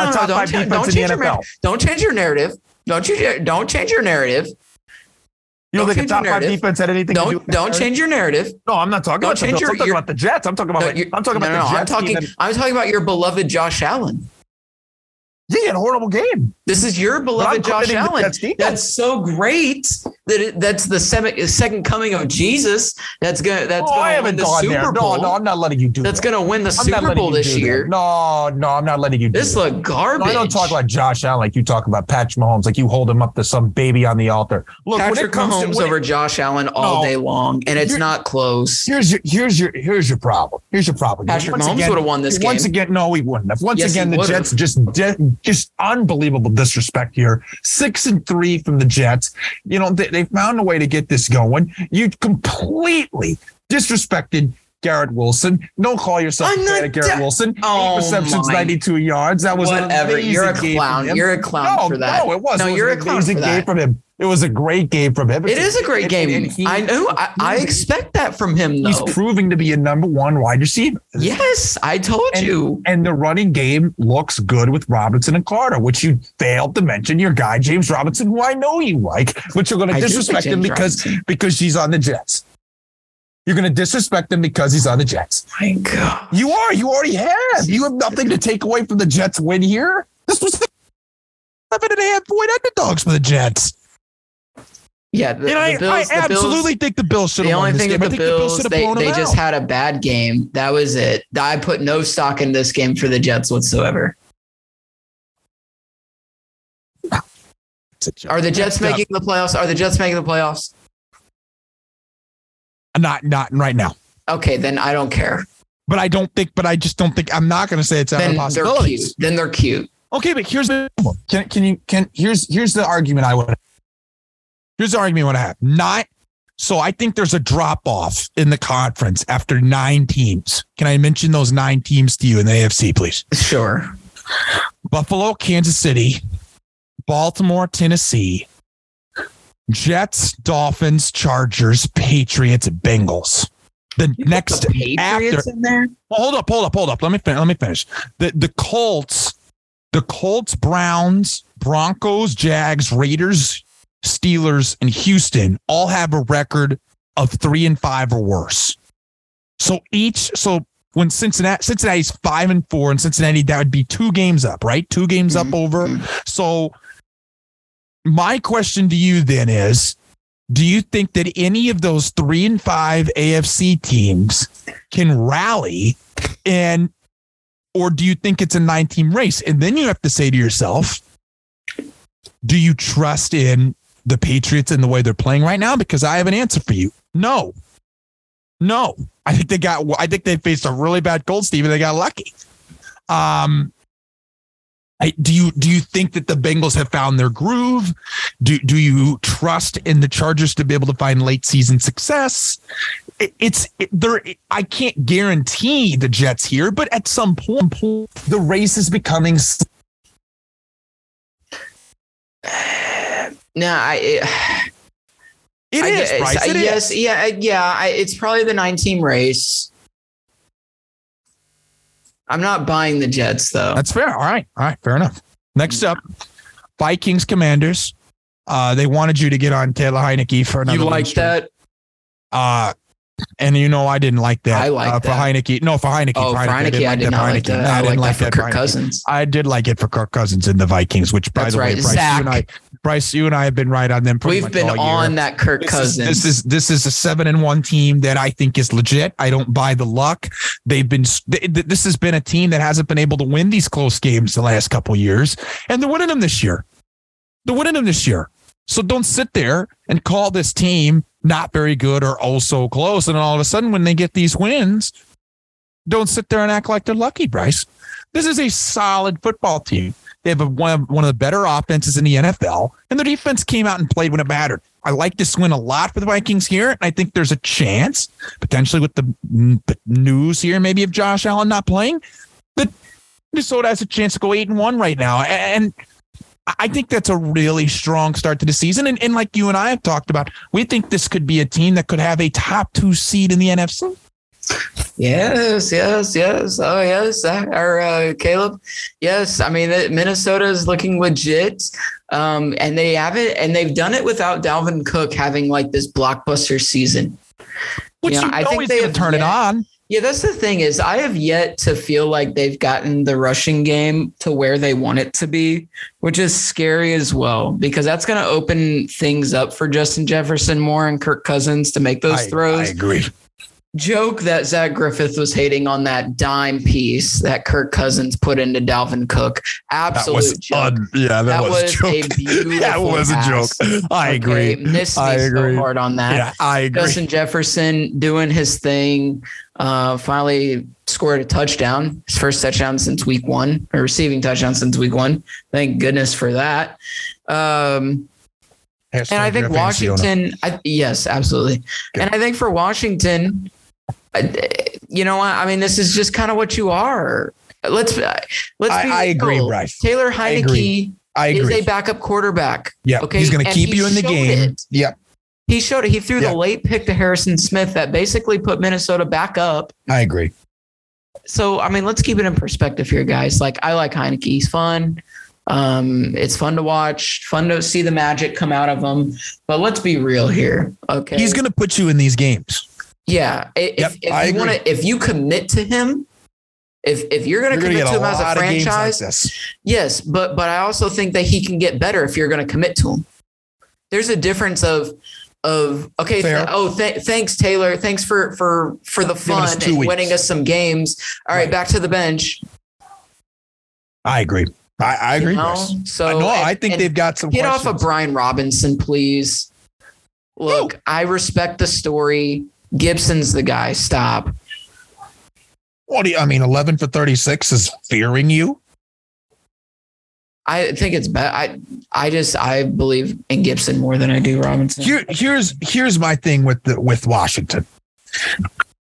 no, no, no, no, A no, top no. five Don't, defense don't change your NFL. don't change your narrative. Don't you don't change your narrative. You don't, don't think a your top five narrative. defense had anything to do Don't with don't change your narrative. No, I'm not talking don't about the change Bills. your- I'm talking your- about the Jets. I'm talking about. No, you- I'm talking no, about no, the no, I'm talking. I'm talking about your beloved Josh Allen. He had a horrible game. This is your beloved Josh Allen. That's so great that it, that's the second second coming of Jesus. That's gonna that's oh, I gonna win haven't the gone Super there. Bowl. No, no, I'm not letting you do that's that. gonna win the I'm Super Bowl this do that. year. No, no, I'm not letting you do This look garbage. No, I don't talk about Josh Allen like you talk about Patrick Mahomes, like you hold him up to some baby on the altar. Look, Patrick Mahomes to, over it- Josh Allen all No. day long, and it's not close. here's your here's your here's your problem. Here's your problem. Patrick Once Mahomes would have won this game. Once again, no, he wouldn't have. Once Yes, again, the would've. Jets just de- just unbelievable disrespect here. Six and three from the Jets. You know they, they found a way to get this going. You completely disrespected. Garrett Wilson. Don't call yourself a fan of Garrett Wilson. Oh, Eight receptions, my- 92 yards. That was an Whatever. You're a clown. You're a clown no, for that. No, it was. No, It was you're a clown amazing for game from him. It was a great game from him. It is a great And- game. and he- I know. I, I expect that from him, though. He's proving to be a number one wide receiver. yes, I told And- you. And the running game looks good with Robinson and Carter, which you failed to mention your guy, James Robinson, who I know you like, but you're going to like disrespect him because, Robinson. because he's on the Jets. You're going to disrespect him because he's on the Jets. My God. You are. You already have. You have nothing to take away from the Jets win here. This was 11 and a half point underdogs for the Jets. Yeah, the, And I, the Bills. I the Bills- absolutely think the Bills should The have won only thing game. I the think Bills, should have they, they just out. had a bad game. That was it. I put no stock in this game for the Jets whatsoever. Are the Jets up. making the playoffs? Are the Jets making the playoffs? Not not right now. Okay, then I don't care. But I don't think. But I just don't think. I'm not going to say it's out Then of they're cute. Then they're cute. Okay, but here's the can can you can here's here's the argument I would here's the argument I have. Not so I think there's a drop off in the conference after nine teams. Can I mention those nine teams to you in the AFC, please? Sure. Buffalo, Kansas City, Baltimore, Tennessee, Jets, Dolphins, Chargers, Patriots, Bengals. The next the Patriots after in there. hold up, hold up, hold up. Let me fin- let me finish. The the Colts, the Colts, Browns, Broncos, Jags, Raiders, Steelers, and Houston all have a record of three and five or worse. So each so when Cincinnati Cincinnati's five and four and Cincinnati that would be two games up, right? Two games up mm-hmm. over. Mm-hmm. So my question to you then is do you think that any of those three and five AFC teams can rally and or do you think it's a nine team race? And then you have to say to yourself, do you trust in the Patriots and the way they're playing right now? Because I have an answer for you. No. No. I think they got I think they faced a really bad cold Steve and they got lucky. Um I, do you do you think that the Bengals have found their groove? Do do you trust in the Chargers to be able to find late season success? It, it's it, there. I can't guarantee the Jets here, but at some point, the race is becoming. No, I. It, It I is, guess- Bryce. It is. yes, yeah, yeah. I, it's probably the nine team race. I'm not buying the Jets though. That's fair. All right. All right. Fair enough. Next up, Vikings Commanders. Uh, they wanted you to get on Taylor Heinicke for another. you like that? Uh, and you know I didn't like that. I like uh, for that. Heinicke. No, for Heinicke. Oh, for Heinicke, I did not like that. I, didn't like that for Kirk Heinicke. Cousins. I did like it for Kirk Cousins and the Vikings, which by That's the way, right. Bryce, Zach. you and I, Bryce, you and I have been right on them. pretty We've much been all year. on that Kirk This Cousins. Is, this is this is a seven and one team that I think is legit. I don't buy the luck. They've been th- th- this has been a team that hasn't been able to win these close games the last couple years, and they're winning them this year. They're winning them this year. So don't sit there and call this team not very good or oh so close, and all of a sudden when they get these wins, don't sit there and act like they're lucky, Bryce. This is a solid football team. They have a, one, of, one of the better offenses in the NFL, and their defense came out and played when it mattered. I like this win a lot for the Vikings here, and I think there's a chance, potentially with the news here, maybe of Josh Allen not playing, that Minnesota has a chance to go eight and one right now. And I think that's a really strong start to the season. And, and like you and I have talked about, we think this could be a team that could have a top two seed in the NFC. Yes, yes, yes. Oh, yes. Zach- Or uh, Caleb. Yes. I mean, Minnesota is looking legit. Um, and they have it, and they've done it without Dalvin Cook having like this blockbuster season. Which Yeah, you I think they gonna have turn it on. Yeah, that's the thing is I have yet to feel like they've gotten the rushing game to where they want it to be, which is scary as well because that's going to open things up for Justin Jefferson more and Kirk Cousins to make those I, throws. I agree. Joke that Zach Griffith was hating on that dime piece that Kirk Cousins put into Dalvin Cook. Absolute joke. un- yeah, that, was, a joke. beautiful. that was a pass. joke. I Okay, agree. Missed me I agree. so hard on that. Yeah, I agree. Justin Jefferson doing his thing. Uh, finally scored a touchdown, his first touchdown since week one, or receiving touchdown since week one. Thank goodness for that. Um, and I think Washington, I, yes, absolutely. And I think for Washington, I- you know what? I mean, this is just kind of what you are. Let's let's. Be I- I agree. Bryce. Taylor Heinicke is a backup quarterback. yeah, okay, he's going to keep you in the game. it. Yep, He showed it. He threw the late pick to Harrison Smith that basically put Minnesota back up. I agree. So I mean, let's keep it in perspective here, guys. Like I like Heinicke. He's fun. Um, it's fun to watch, fun to see the magic come out of him. But let's be real here. Okay. He's going to put you in these games. Yeah. If, Yep, if I you want to, if you commit to him, if if you're going to You're going to commit to him as a lot of games like franchise, this. yes, but but I also think that he can get better if you're going to commit to him. There's a difference of of okay. Th- oh, th- thanks Taylor. Thanks for for for the fun and weeks. winning us some games. All right, Right. back to the bench. I agree. I, I you agree. know? Bryce. So I know. and- I think they've got some. get off of Brian Robinson, please. Look, I respect the story. Gibson's the guy. Stop. What do you, I mean, 11 for 36 is fearing you? I think it's bad. I I just I believe in Gibson more than I do Robinson. Here, here's here's my thing with the with Washington.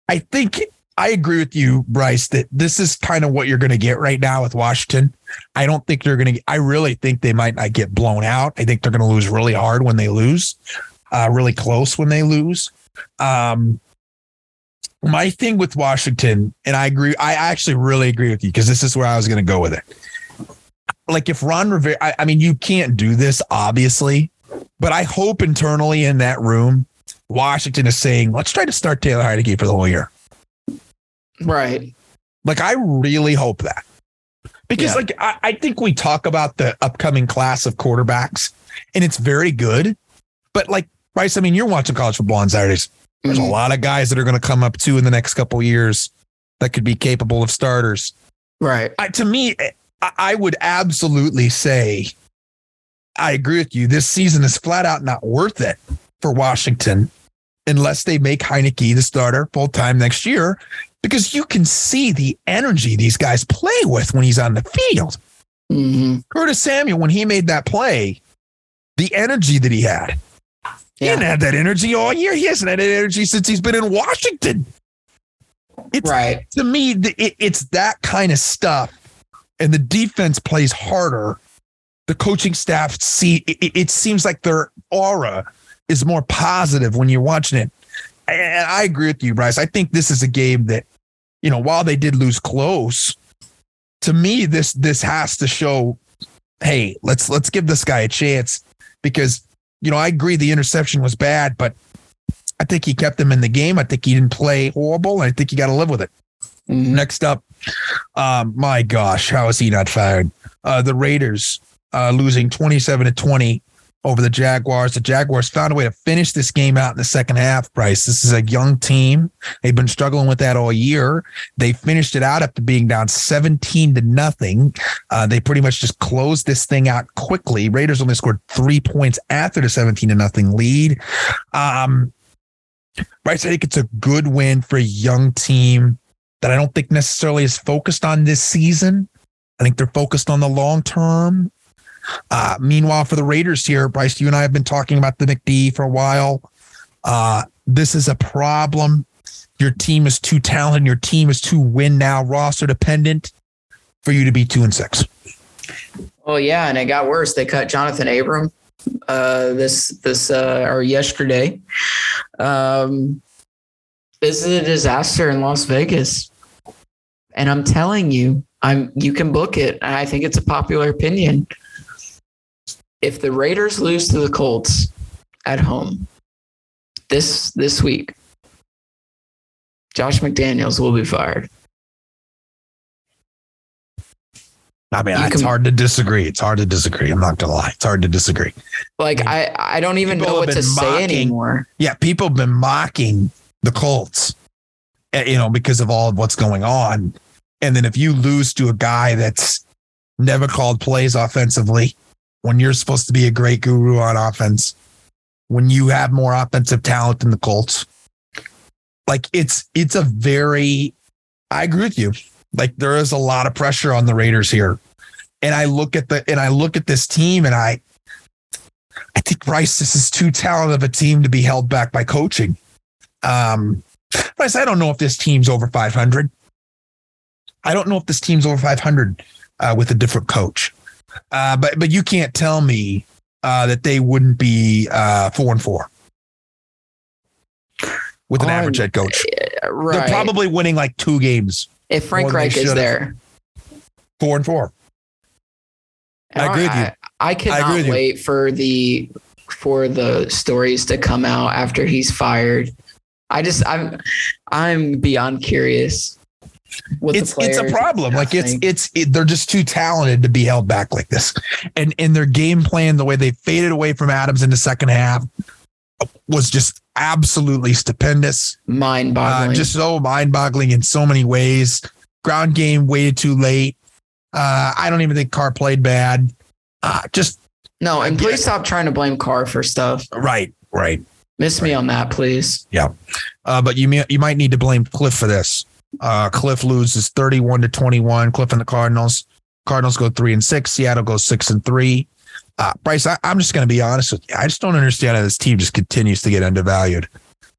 I think I agree with you, Bryce, that this is kind of what you're going to get right now with Washington. I don't think they're going to. I really think they might not get blown out. I think they're going to lose really hard when they lose, uh, really close when they lose. Um, my thing with Washington, and I agree. I actually really agree with you because this is where I was going to go with it. Like if Ron Rivera, I, I mean, you can't do this obviously, but I hope internally in that room, Washington is saying, let's try to start Taylor Heinicke for the whole year. Right. Like I really hope that. Because Yeah. like I, I think we talk about the upcoming class of quarterbacks and it's very good. But like Bryce, I mean, you're watching college football on Saturdays. There's a Mhm. lot of guys that are going to come up too in the next couple of years that could be capable of starters. Right. I, to me, I, I would absolutely say I agree with you. This season is flat out not worth it for Washington unless they make Heinicke the starter full time next year, because you can see the energy these guys play with when he's on the field. hmm Curtis Samuel, when he made that play, the energy that he had. He Yeah. didn't have that energy all year. He hasn't had that energy since he's been in Washington. It's Right. to me, it, it's that kind of stuff. And the defense plays harder. The coaching staff see it, it- it seems like their aura is more positive when you're watching it. And I agree with you, Bryce. I think this is a game that, you know, while they did lose close, to me, this this has to show, hey, let's let's give this guy a chance because you know I agree the interception was bad, but I think he kept them in the game. I think he didn't play horrible. And I think you got to live with it. Mhm. Next up, um, my gosh, how is he not fired? Uh, the Raiders uh, losing 27 to 20 over the Jaguars. The Jaguars found a way to finish this game out in the second half, Bryce. This is a young team. They've been struggling with that all year. They finished it out after being down 17 to nothing. Uh, they pretty much just closed this thing out quickly. Raiders only scored three points after the 17 to nothing lead. Um, Bryce, I think it's a good win for a young team that I don't think necessarily is focused on this season. I think they're focused on the long term. Uh, meanwhile, for the Raiders here, Bryce, you and I have been talking about the McD for a while. Uh, this is a problem. Your team is too talented. Your team is too win now roster dependent for you to be two and six. Well, yeah, and it got worse. They cut Jonathan Abram uh, this this uh, or yesterday. Um, this is a disaster in Las Vegas, and I'm telling you, I'm you can book it. I think it's a popular opinion. If the Raiders lose to the Colts at home this this week, Josh McDaniels will be fired. I mean, You it's can- hard to disagree. It's hard to disagree. I'm not gonna lie. It's hard to disagree. Like I, I don't even people know what to been say anymore. Yeah, people have been mocking the Colts, eh, you know, because of all of what's going on. And then if you lose to a guy that's never called plays offensively, when you're supposed to be a great guru on offense, when you have more offensive talent than the Colts, like it's it's a very I agree with you. Like there is a lot of pressure on the Raiders here. And I look at the and I look at this team and I I think Bryce, this is too talented of a team to be held back by coaching. Um, Bryce, I don't know if this team's over 500. I don't know if this team's over 500 uh, with a different coach. Uh, but but you can't tell me uh, that they wouldn't be uh, four and four with an average head coach. Right. They're probably winning like two games, if Frank more than they Reich is there. four and four. I agree with you. I, I cannot you. wait for the for the stories to come out after he's fired. I just I'm I'm beyond curious. It's it's a problem. Like it's it's it, they're just too talented to be held back like this. And and their game plan, the way they faded away from Adams in the second half, was just absolutely stupendous. Uh, mind-boggling. just so mind-boggling in so many ways. Ground game waited too late. Uh, I don't even think Carr played bad. Uh, just no, and yeah. please stop trying to blame Carr for stuff. right, right. Miss me on that, please. Yeah. Uh, but you may, you might need to blame Cliff for this. Uh, Cliff loses 31 to 21. Cliff and the Cardinals. Cardinals go three and six. Seattle goes six and three. Uh, Bryce, I, I'm just going to be honest with you. I just don't understand how this team just continues to get undervalued.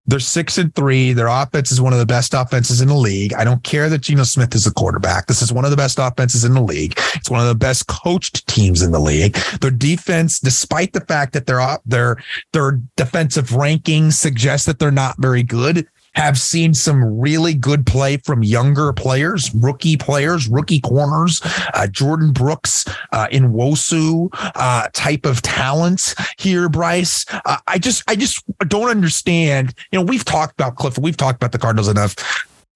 They're six and three. Their offense is one of the best offenses in the league. I don't care that Geno Smith is a quarterback. This is one of the best offenses in the league. It's one of the best coached teams in the league. Their defense, despite the fact that their their their defensive rankings suggest that they're not very good, have seen some really good play from younger players, rookie players, rookie corners, uh, Jordyn Brooks, uh, Wosu uh, type of talent here, Bryce. Uh, I just, I just don't understand. You know, we've talked about Clifford, we've talked about the Cardinals enough.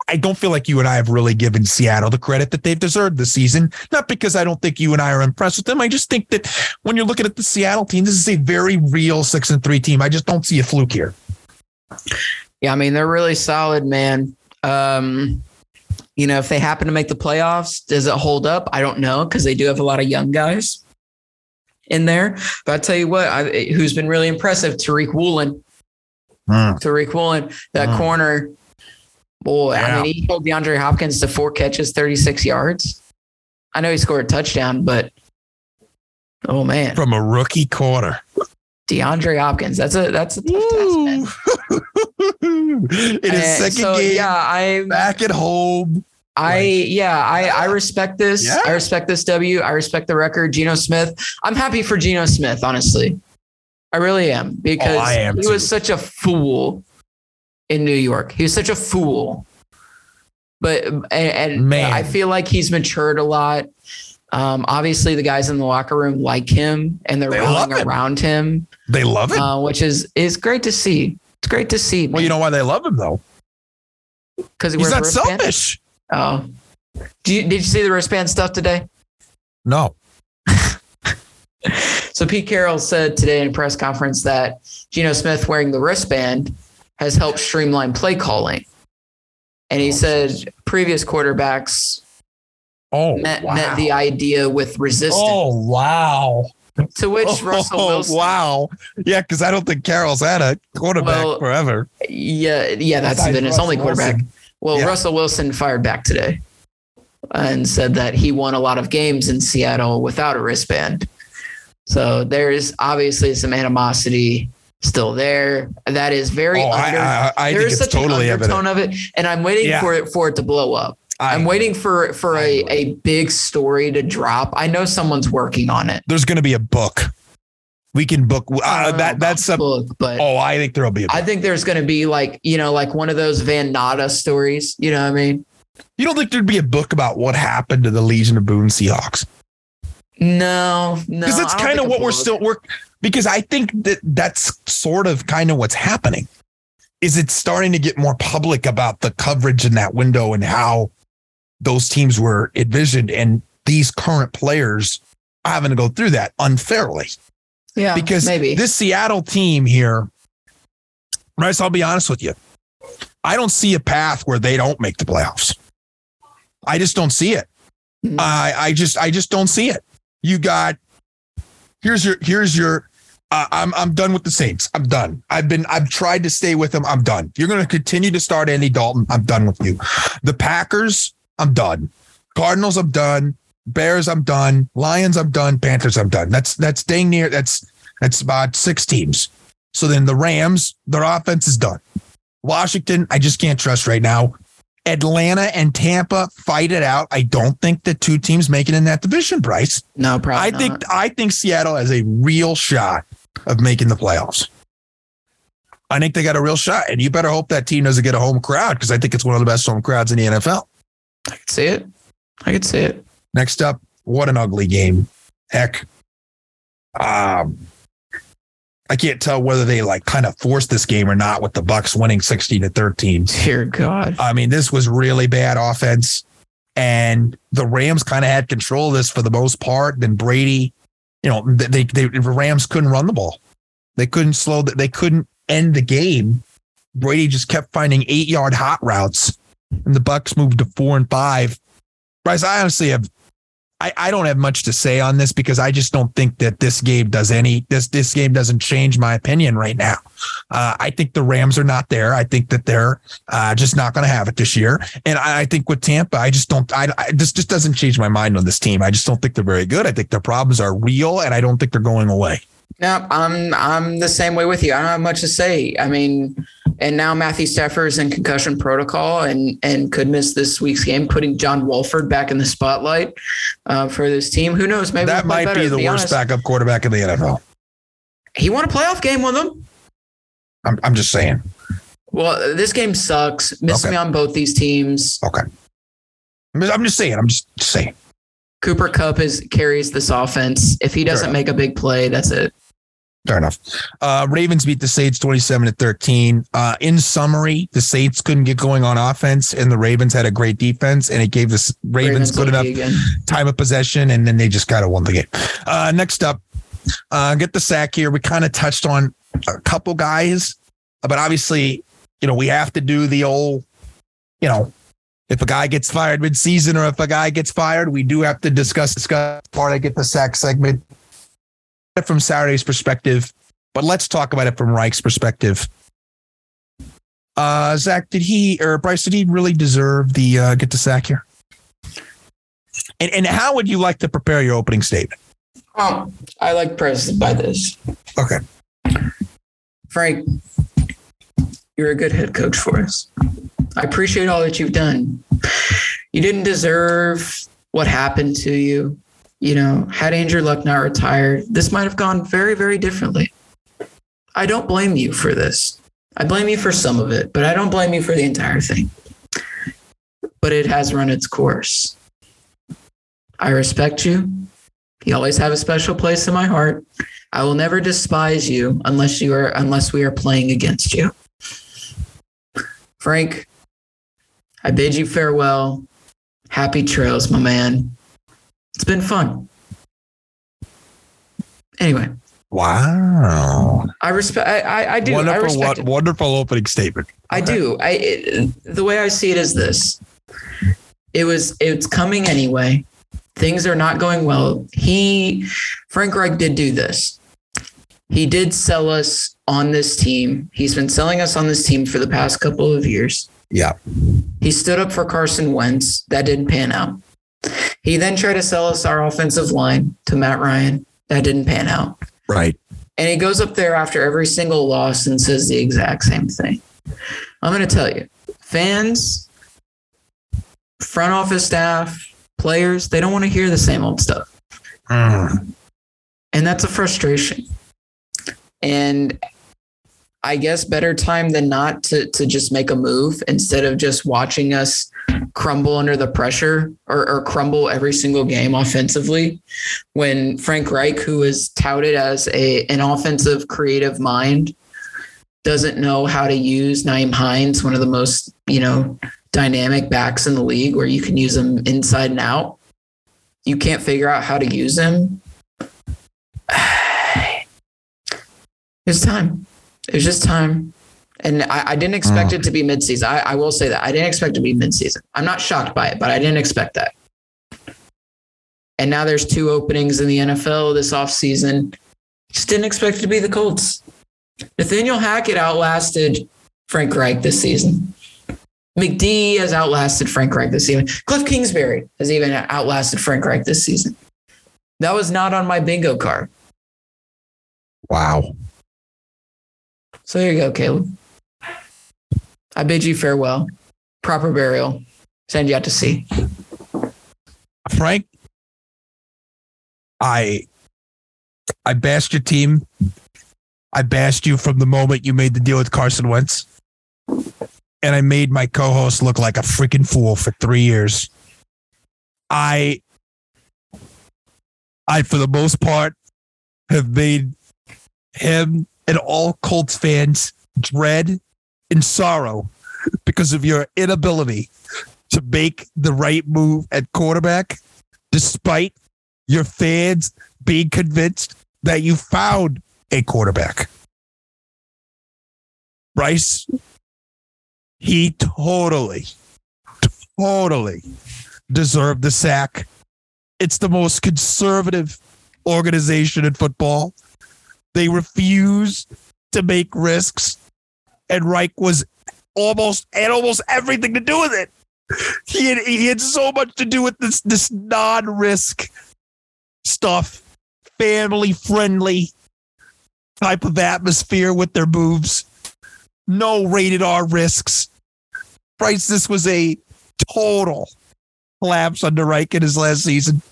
I don't feel like you and I have really given Seattle the credit that they've deserved this season. Not because I don't think you and I are impressed with them. I just think that when you're looking at the Seattle team, this is a very real six and three team. I just don't see a fluke here. Yeah, I mean they're really solid, man. Um, you know, if they happen to make the playoffs, does it hold up? I don't know because they do have a lot of young guys in there. But I tell you what, I, who's been really impressive? Tariq Woolen. Mm. Tariq Woolen, that mm. corner. Boy, yeah. I mean, he held DeAndre Hopkins to four catches, 36 yards. I know he scored a touchdown, but oh man. From a rookie corner. DeAndre Hopkins. That's a that's a tough Ooh. test, In his second so, game, yeah, I'm back at home. I like, yeah, I uh, I respect this. Yeah. I respect this W. I respect the record. Geno Smith. I'm happy for Geno Smith, honestly. I really am because oh, am he too. was such a fool in New York. He was such a fool. But and, and Man. I feel like he's matured a lot. Um, obviously, the guys in the locker room like him and they're they rallying around him. They love it, uh, which is is great to see. It's great to see. Well, you know why they love him though? Because he he's not selfish. Oh, did you, did you see the wristband stuff today? No. so Pete Carroll said today in a press conference that Geno Smith wearing the wristband has helped streamline play calling. And he oh, said previous quarterbacks oh, met, wow. met the idea with resistance. Oh, wow. To which oh, Russell Wilson. Wow. Yeah, because I don't think Carroll's had a quarterback well, forever. Yeah, yeah, that's been his only quarterback. Wilson. Well, yeah. Russell Wilson fired back today and said that he won a lot of games in Seattle without a wristband. So there's obviously some animosity still there. That is very oh, under. I, I, I there is such totally an undertone evident. of it, and I'm waiting yeah. for it for it to blow up. I, am waiting for for a, a big story to drop. I know someone's working on it. There's going to be a book. We can book uh, that. That's a book, but oh, I think there'll be. A book. I think there's going to be like you know like one of those Van Natta stories. You know what I mean? You don't think there'd be a book about what happened to the Legion of Boom Seahawks? No, no. Because that's kind of what we're still work. Because I think that that's sort of kind of what's happening. Is it starting to get more public about the coverage in that window and how those teams were envisioned and these current players having to go through that unfairly. Yeah. Because maybe. this Seattle team here, Bryce, I'll be honest with you. I don't see a path where they don't make the playoffs. I just don't see it. Mm-hmm. I I just I just don't see it. You got here's your here's your uh, I'm I'm done with the Saints. I'm done. I've been I've tried to stay with them. I'm done. You're going to continue to start Andy Dalton. I'm done with you. The Packers. I'm done. Cardinals, I'm done. Bears, I'm done. Lions, I'm done. Panthers, I'm done. That's that's dang near. That's that's about six teams. So then the Rams, their offense is done. Washington, I just can't trust right now. Atlanta and Tampa fight it out. I don't think the two teams make it in that division, Bryce. No problem. I think. I think Seattle has a real shot of making the playoffs. I think they got a real shot, and you better hope that team doesn't get a home crowd because I think it's one of the best home crowds in the NFL. I could see it. I could see it. Next up, what an ugly game. Heck. Um, I can't tell whether they like kind of forced this game or not with the Bucks winning 16 to 13. Dear God. I mean, this was really bad offense. And the Rams kind of had control of this for the most part. Then Brady, you know, they, they the Rams couldn't run the ball. They couldn't slow that they couldn't end the game. Brady just kept finding eight yard hot routes and the Bucks moved to four and five. Bryce, I honestly have I, I don't have much to say on this because I just don't think that this game does any this this game doesn't change my opinion right now. Uh, I think the Rams are not there. I think that they're uh, just not going to have it this year. And I, I, think with Tampa, I just don't. I, I this just doesn't change my mind on this team. I just don't think they're very good. I think their problems are real, and I don't think they're going away. Yeah, I'm I'm the same way with you. I don't have much to say. I mean, and now Matthew Stafford is in concussion protocol and and could miss this week's game, putting John Wolford back in the spotlight uh, for this team. Who knows? Maybe that might better, be the be worst honest. backup quarterback in the NFL. He won a playoff game with them. I'm I'm just saying. Well, this game sucks. Miss okay. me on both these teams. Okay. I'm just saying. I'm just saying. Cooper Kupp is carries this offense. If he doesn't make a big play, that's it. Fair enough. Uh, Ravens beat the Saints 27 to 13. Uh, in summary, the Saints couldn't get going on offense, and the Ravens had a great defense, and it gave the Ravens, Ravens good enough again. time of possession, and then they just kind of won the game. Uh, next up, uh, get the sack here. We kind of touched on a couple guys, but obviously, you know, we have to do the old, you know, if a guy gets fired mid-season or if a guy gets fired, we do have to discuss discuss part. I get the sack segment from Saturday's perspective, but let's talk about it from Reich's perspective. Uh, Zach, did he or Bryce did he really deserve the uh, get the sack here? And and how would you like to prepare your opening statement? Um, I like president by this. Okay, Frank, you're a good head coach for us. I appreciate all that you've done. You didn't deserve what happened to you. You know, had Andrew Luck not retired, this might have gone very, very differently. I don't blame you for this. I blame you for some of it, but I don't blame you for the entire thing. But it has run its course. I respect you. You always have a special place in my heart. I will never despise you unless you are unless we are playing against you. Frank, I bid you farewell. Happy trails, my man. It's been fun. Anyway. Wow. I respect. I, I, I do. Wonderful, I respect what, wonderful opening statement. Okay. I do. I it, the way I see it is this. It was. It's coming anyway. Things are not going well. He, Frank Reich, did do this. He did sell us on this team. He's been selling us on this team for the past couple of years. Yeah. He stood up for Carson Wentz. That didn't pan out. He then tried to sell us our offensive line to Matt Ryan. That didn't pan out. Right. And he goes up there after every single loss and says the exact same thing. I'm going to tell you, fans, front office staff, players, they don't want to hear the same old stuff. Mm. And that's a frustration. And I guess better time than not to to just make a move instead of just watching us crumble under the pressure or, or, crumble every single game offensively. When Frank Reich, who is touted as a an offensive creative mind, doesn't know how to use Nyheim Hines, one of the most you know dynamic backs in the league, where you can use them inside and out. You can't figure out how to use him. It's time it was just time. And I, I didn't expect oh. it to be midseason. I, I will say that I didn't expect it to be midseason. I'm not shocked by it, but I didn't expect that. And now there's two openings in the NFL this offseason. Just didn't expect it to be the Colts. Nathaniel Hackett outlasted Frank Reich this season. McD has outlasted Frank Reich this season. Cliff Kingsbury has even outlasted Frank Reich this season. That was not on my bingo card. Wow. So there you go, Caleb. I bid you farewell. Proper burial. Send you out to sea. Frank, I I bashed your team. I bashed you from the moment you made the deal with Carson Wentz. And I made my co-host look like a freaking fool for three years. I I for the most part have made him and all Colts fans dread and sorrow because of your inability to make the right move at quarterback, despite your fans being convinced that you found a quarterback. Bryce, he totally, totally deserved the sack It's the most conservative organization in football. They refuse to make risks, and Reich was almost had almost everything to do with it. He had he had so much to do with this this non-risk stuff, family friendly type of atmosphere with their moves. No rated R risks. Price, this was a total collapse under Reich in his last season.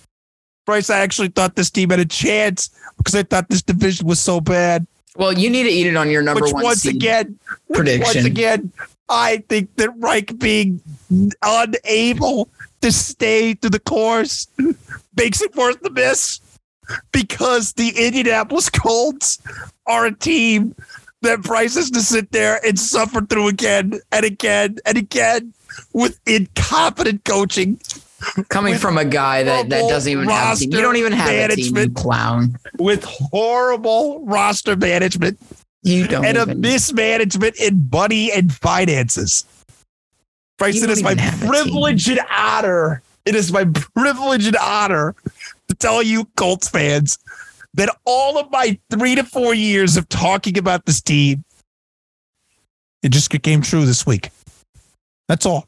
Bryce, I actually thought this team had a chance because I thought this division was so bad. Well, you need to eat it on your number which one once again, prediction. once again, I think that Reich being unable to stay to the course makes it worth the miss because the Indianapolis Colts are a team that Bryce has to sit there and suffer through again and again and again with incompetent coaching Coming from a guy that, that doesn't even have a team. You don't even have a team, clown. with horrible roster management You don't and a mismanagement in money and finances. Bryce, it my even have privilege and honor. It is my privilege and honor to tell you, Colts fans, that all of my three to four years of talking about this team, it just came true this week. That's all.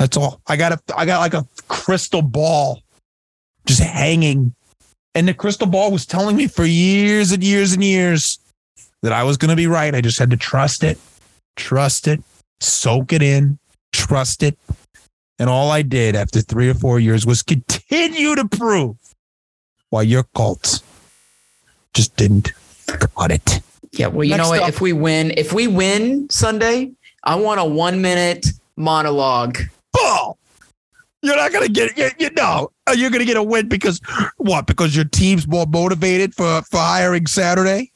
That's all. I got a I got like a crystal ball just hanging. And the crystal ball was telling me for years and years and years that I was going to be right. I just had to trust it, trust it, soak it in, trust it. And all I did after three or four years was continue to prove why your Colts just didn't got it. yeah. Well, you Next know what? up. If we win, if we win Sunday, I want a one minute monologue. You're not going to get you, you know, you're going to get a win because what? Because your team's more motivated for, for hiring Saturday?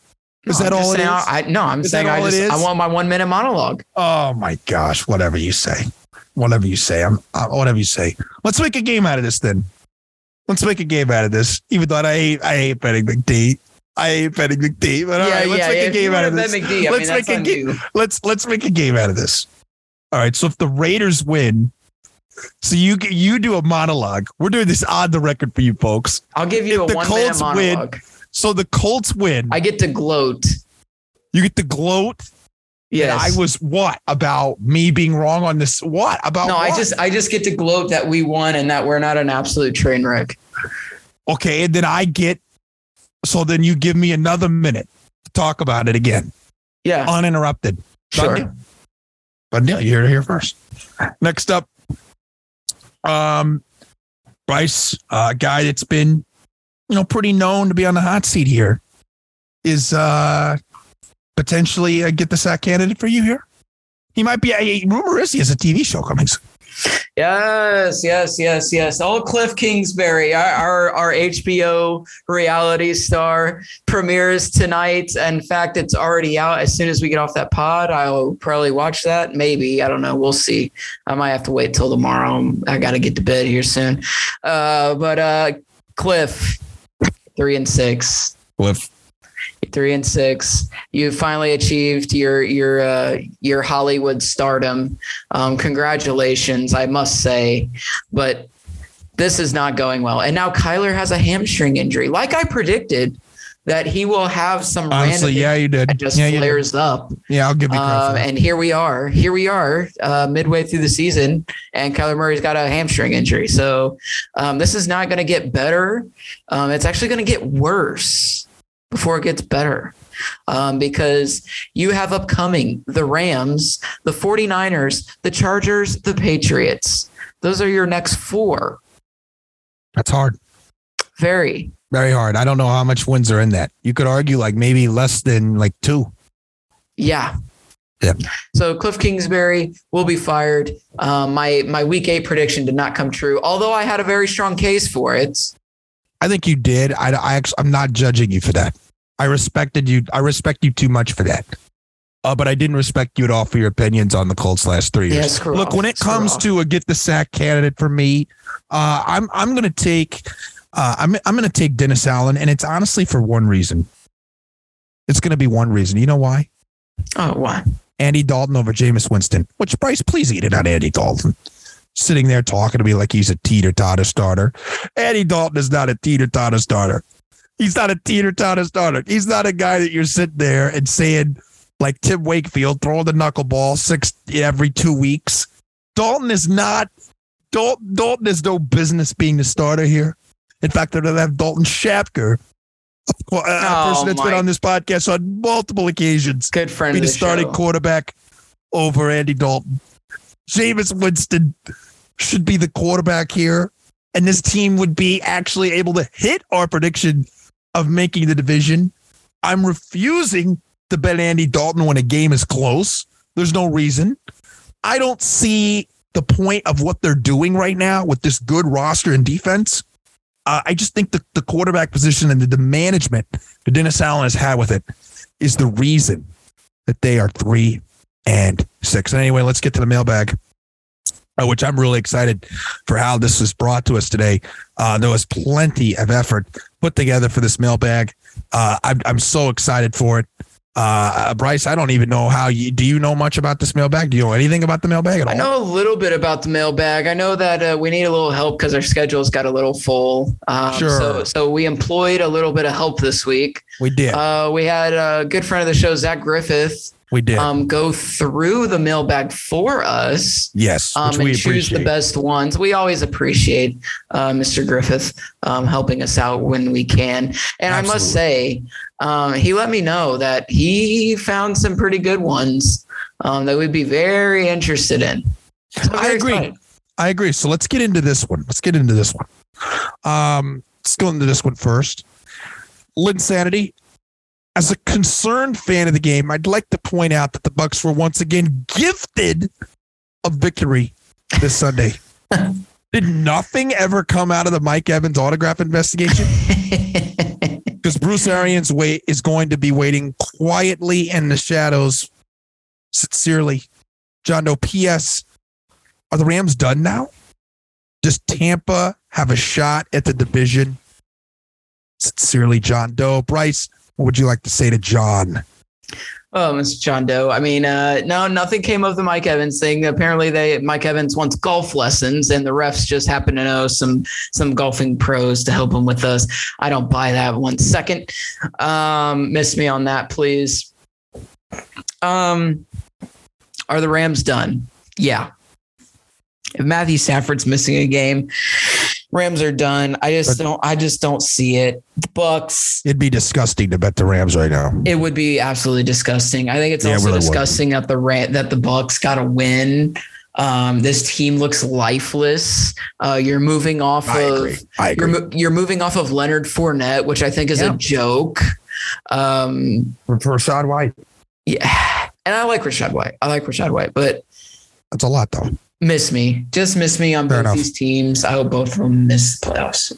Is No, that I'm all it is? I, no, I'm Is saying I all it just I want my one minute monologue. Oh my gosh! Whatever you say, whatever you say, I'm uh, whatever you say. Let's make a game out of this then. Let's make a game out of this. Even though I hate, I hate betting McD. I hate betting McD. But all right, let's make a game out of this. McD, Let's mean, make a game. Let's let's make a game out of this. All right. So if the Raiders win, so you you do a monologue. We're doing this on the record for you folks. I'll give you If a the one minute Colts win, monologue. So the Colts win. I get to gloat. you get to gloat. Yes. that I was what about me being wrong on this? What about? no, I just I just get to gloat that we won and that we're not an absolute train wreck. Okay, and then I get so then you give me another minute to talk about it again, Yeah, uninterrupted. sure. But yeah, you're here first. Next up, um, Bryce, uh, a guy that's been, you know, pretty known to be on the hot seat here, is uh potentially a get the sack candidate for you here. He might be. A, rumor is he has a TV show coming soon. Yes, yes, yes, yes. Old Cliff Kingsbury, our, our our HBO reality star, premieres tonight. In fact, it's already out. As soon as we get off that pod, I'll probably watch that. Maybe I don't know. We'll see. I might have to wait till tomorrow. I got to get to bed here soon. Uh, but uh, Cliff, three and six. Cliff. Three and six. You finally achieved your your uh, your Hollywood stardom. Um, congratulations, I must say. But this is not going well. And now Kyler has a hamstring injury, like I predicted that he will have some Honestly, random yeah, you did. that just yeah, you did. flares up. Yeah, I'll give you credit. Um, and here we are. Here we are, uh, midway through the season, and Kyler Murray's got a hamstring injury. So um, this is not going to get better. Um, it's actually going to get worse before it gets better. Um, because you have upcoming the Rams, the 49ers, the Chargers, the Patriots. Those are your next four. That's hard. Very. Very hard. I don't know how much wins are in that. You could argue like maybe less than like two. Yeah. Yep. So Cliff Kingsbury will be fired. Um, my my week eight prediction did not come true, although I had a very strong case for it. I think you did. I, I actually, I'm not judging you for that. I respected you. I respect you too much for that. Uh, but I didn't respect you at all for your opinions on the Colts last three years. Yeah, Look, off. when it Screw comes off. to a get the sack candidate for me, uh, I'm I'm going to take uh, I'm I'm going to take Dennis Allen, and it's honestly for one reason. It's going to be one reason. You know why? oh, why? Andy Dalton over Jameis Winston. Which Bryce, please eat it on Andy Dalton. sitting there talking to me like he's a teeter totter starter. Andy Dalton is not a teeter totter starter. He's not a teeter totter starter. He's not a guy that you're sitting there and saying, like Tim Wakefield, throwing the knuckleball six every two weeks. Dalton is not. Dalton, Dalton has no business being the starter here. In fact, they're going to have Dalton Shapker, a Oh, person that's been on this podcast on multiple occasions, Good friend be the the starting show. quarterback over Andy Dalton. Jameis Winston should be the quarterback here, and this team would be actually able to hit our prediction of making the division. I'm refusing to bet Andy Dalton when a game is close. There's no reason. I don't see the point of what they're doing right now with this good roster and defense. Uh, I just think the, the quarterback position and the, the management that Dennis Allen has had with it is the reason that they are three and six. And anyway, let's get to the mailbag, uh, which I'm really excited for how this was brought to us today. Uh, there was plenty of effort put together for this mailbag. Uh, I'm, I'm so excited for it. Uh, Bryce, I don't even know how you do. You know much about this mailbag? Do you know anything about the mailbag at all? I know a little bit about the mailbag. I know that uh, we need a little help because our schedules got a little full. Um, Sure. So, so we employed a little bit of help this week. We did. Uh, we had a good friend of the show, Zach Griffith, we did. um, go through the mailbag for us. yes, Um, and choose the best ones. We always appreciate uh, Mr. Griffith um, helping us out when we can. And I must say, um, he let me know that he found some pretty good ones um, that we'd be very interested in. So I'm I agree. excited. I agree. So let's get into this one. Let's get into this one. Um, let's go into this one first. LynnSanity. As a concerned fan of the game, I'd like to point out that the Bucks were once again gifted a victory this Sunday. Did nothing ever come out of the Mike Evans autograph investigation? Because Bruce Arians wait is going to be waiting quietly in the shadows. Sincerely, John Doe. P.S. Are the Rams done now? Does Tampa have a shot at the division? Sincerely, John Doe. Bryce, what would you like to say to John? Oh, Mr. John Doe. I mean, uh, no, nothing came of the Mike Evans thing. Apparently, they Mike Evans wants golf lessons, and the refs just happen to know some some golfing pros to help him with us. I don't buy that one second. Um, miss me on that, please. Um, are the Rams done? Yeah. If Matthew Stafford's missing a game, Rams are done. I just But- don't. I just don't see it. The Bucks It'd be disgusting to bet the Rams right now. it would be absolutely disgusting. I think it's Yeah, it also really would. disgusting that the Ram- that the Bucks got to win. Um, this team looks lifeless. Uh, you're moving off I of agree. I you're agree. you're moving off of Leonard Fournette, which I think is Yeah. a joke. Um, For Rachaad White. yeah, and I like Rachaad White. I like Rachaad White, but That's a lot, though. Miss me. Just miss me on Fair both enough. these teams. I hope both of them miss the playoffs.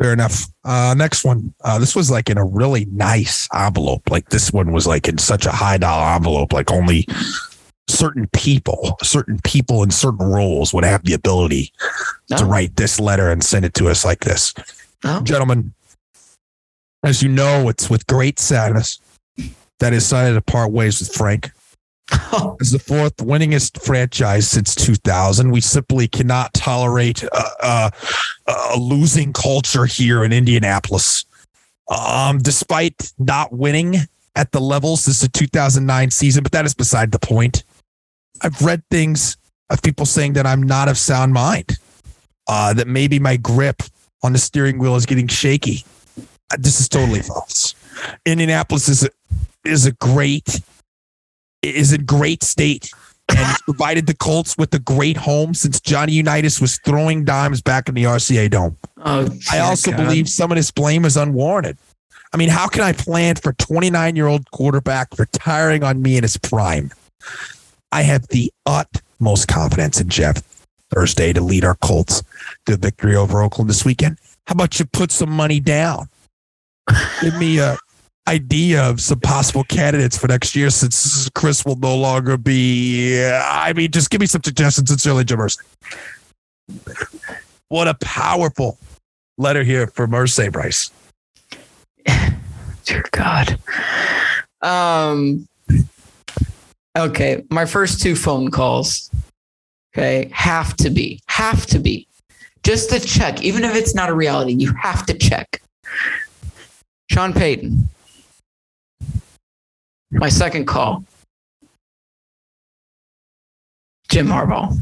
Fair enough. Uh, next one. Uh, this was like in a really nice envelope. Like this one was like in such a high dollar envelope. Like only certain people, certain people in certain roles would have the ability to write this letter and send it to us like this. No? Gentlemen, as you know, it's with great sadness that is decided to part ways with Frank. As the fourth winningest franchise since 2000, we simply cannot tolerate uh, uh, a losing culture here in Indianapolis. Um, despite not winning at the levels since the 2009 season, but that is beside the point. I've read things of people saying that I'm not of sound mind, uh, that maybe my grip on the steering wheel is getting shaky. This is totally false. Indianapolis is a, is a great is in great state and provided the Colts with a great home since Johnny Unitas was throwing dimes back in the RCA Dome. Oh, I also God. believe some of this blame is unwarranted. I mean, how can I plan for 29 year old quarterback retiring on me in his prime? I have the utmost confidence in Jeff Thursday to lead our Colts to victory over Oakland this weekend. How about you put some money down? Give me a idea of some possible candidates for next year since Chris will no longer be. I mean, just give me some suggestions. Sincerely, Jim Irsay. What a powerful letter here for Mercy Bryce. Dear God. Um. Okay, my first two phone calls Okay. Have to be. Have to be. Just to check. Even if it's not a reality, you have to check. Sean Payton. My second call. Jim Harbaugh.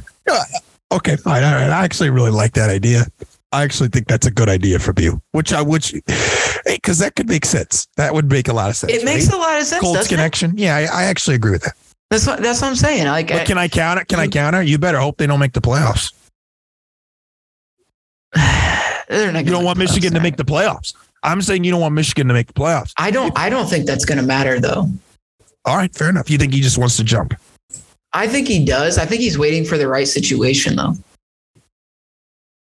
Okay, fine. All right. I actually really like that idea. I actually think that's a good idea from you, which I which because that could make sense. That would make a lot of sense. It makes a lot of sense. Colts doesn't it? connection. Yeah, I, I actually agree with that. That's what that's what I'm saying. Like, But can I counter? Can I counter? You better hope they don't make the playoffs. They're not You don't want make the Michigan to make the playoffs. I'm saying you don't want Michigan to make the playoffs. I don't. I don't think that's going to matter though. All right, fair enough. You think he just wants to jump? I think he does. I think he's waiting for the right situation though.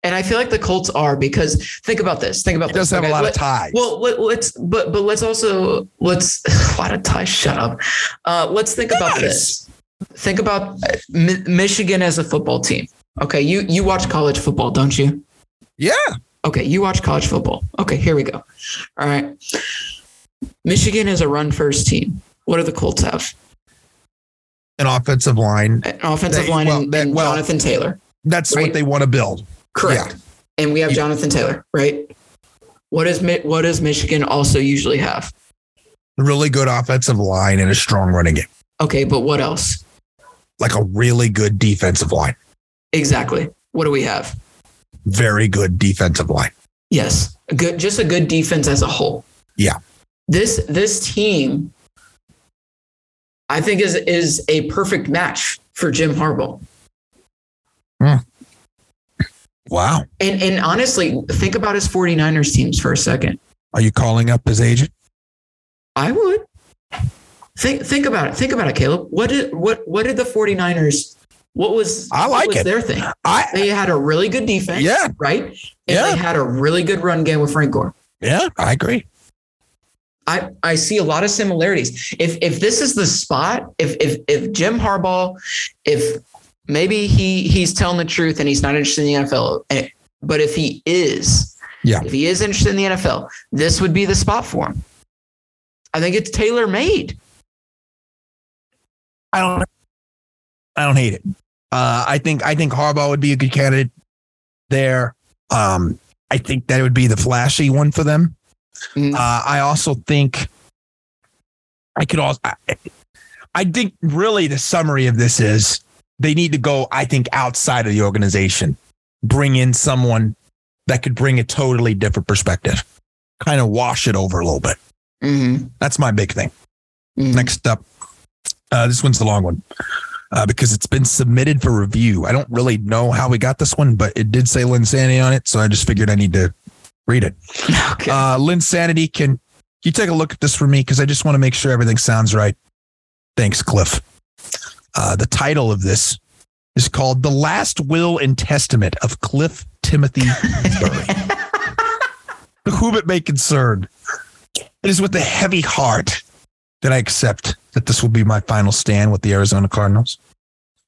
And I feel like the Colts are because think about this. Think about He this. does have a okay? lot of Let- ties. Well, let, let's but but let's also let's a lot of ties. Shut up. Uh, let's think about this. Think about Mi- Michigan as a football team. Okay, you you watch college football, don't you? yeah, Okay, you watch college football. Okay, here we go. All right. Michigan is a run first team. What do the Colts have? an offensive line. An offensive They- line well, and, and well- Jonathan Taylor. That's Right. what they want to build. Correct. And we have Yeah. Jonathan Taylor, right? What is what does Michigan also usually have? Really good offensive line and a strong running game. Okay, but what else? Like a really good defensive line. Exactly. What do we have? Very good defensive line. Yes, a good, just a good defense as a whole. Yeah. This this team, I think, is is a perfect match for Jim Harbaugh. Hmm. Wow. And and honestly, think about his 49ers teams for a second. Are you calling up his agent? I would. Think think about it. Think about it, Caleb. What did what what did the 49ers what was I what like was it. their thing? I They had a really good defense. Yeah. Right? And Yeah. they had a really good run game with Frank Gore. yeah, I agree. I, I see a lot of similarities. If if this is the spot, if if if Jim Harbaugh, if maybe he he's telling the truth and he's not interested in the NFL, eh, but if he is, Yeah. if he is interested in the NFL, this would be the spot for him. I think it's tailor made. I don't I don't hate it. Uh, I think I think Harbaugh would be a good candidate there. Um, I think that would be the flashy one for them. Mm. Uh, I also think I could also. I, I think really the summary of this is they need to go. I think outside of the organization, bring in someone that could bring a totally different perspective, kind of wash it over a little bit. Mm-hmm. That's my big thing. Mhm. Next up, uh, this one's the long one uh, because it's been submitted for review. I don't really know how we got this one, but it did say LynnSanity on it, so I just figured I need to read it. Okay. Uh, LynnSanity, can you take a look at this for me? Because I just want to make sure everything sounds right. Thanks, Cliff. Uh, the title of this is called "The Last Will and Testament of Cliff Timothy Murray." to whom it may concern, it is with a heavy heart that I accept that this will be my final stand with the Arizona Cardinals.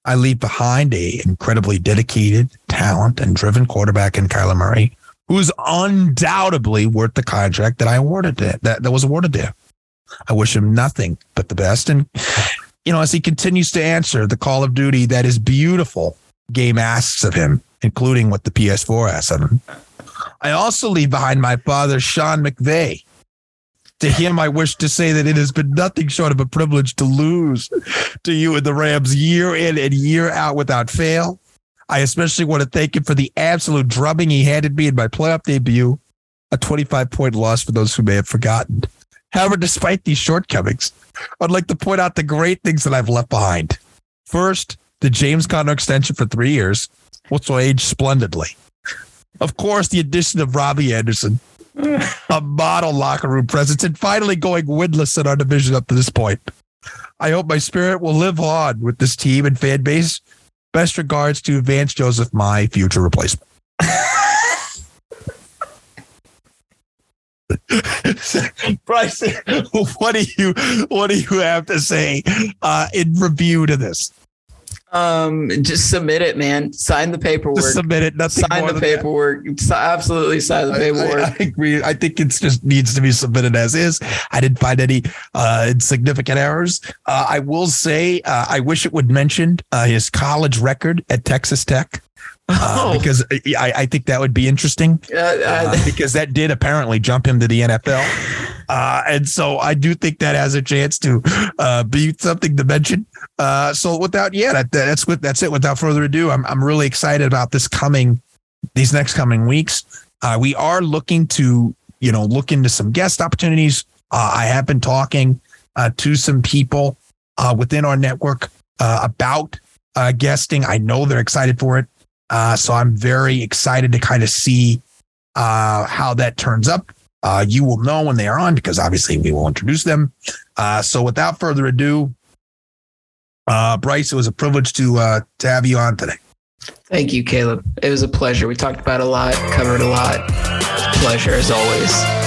I leave behind a incredibly dedicated, talent, and driven quarterback in Kyler Murray, who is undoubtedly worth the contract that I awarded to that, that was awarded to him. I wish him nothing but the best. And, you know, as he continues to answer the call of duty that is beautiful game asks of him, including what the PS4 asks of him. I also leave behind my father, Sean McVay. To him, I wish to say that it has been nothing short of a privilege to lose to you and the Rams year in and year out without fail. I especially want to thank him for the absolute drubbing he handed me in my playoff debut, a 25 point loss for those who may have forgotten. However, despite these shortcomings, I'd like to point out the great things that I've left behind. First, the James Conner extension for three years, which will age splendidly. Of course, the addition of Robbie Anderson, a model locker room presence, and finally going winless in our division up to this point. I hope my spirit will live on with this team and fan base. Best regards to Vance Joseph, my future replacement. Bryce, what do you what do you have to say uh, in review to this? Um, just submit it, man. Sign the paperwork. Just submit it. Nothing sign the paperwork. Absolutely sign the I- paperwork. I, I agree. I think it just needs to be submitted as is. I didn't find any uh, insignificant errors. Uh, I will say uh, I wish it would mention uh, his college record at Texas Tech uh, Oh. because I, I think that would be interesting Uh, uh, uh, because that did apparently jump him to the NFL. Uh, and so I do think that has a chance to uh, be something to mention. Uh, so without, yeah, that, that's that's it. Without further ado, I'm I'm really excited about this coming, these next coming weeks. Uh, we are looking to you know look into some guest opportunities. Uh, I have been talking uh, to some people uh, within our network about guesting. I know they're excited for it. So I'm very excited to kind of see how that turns up. You will know when they are on because obviously we will introduce them. So without further ado, uh, Bryce, it was a privilege to uh, to have you on today. thank you, Caleb. It was a pleasure. We talked about a lot, covered a lot. Pleasure as always.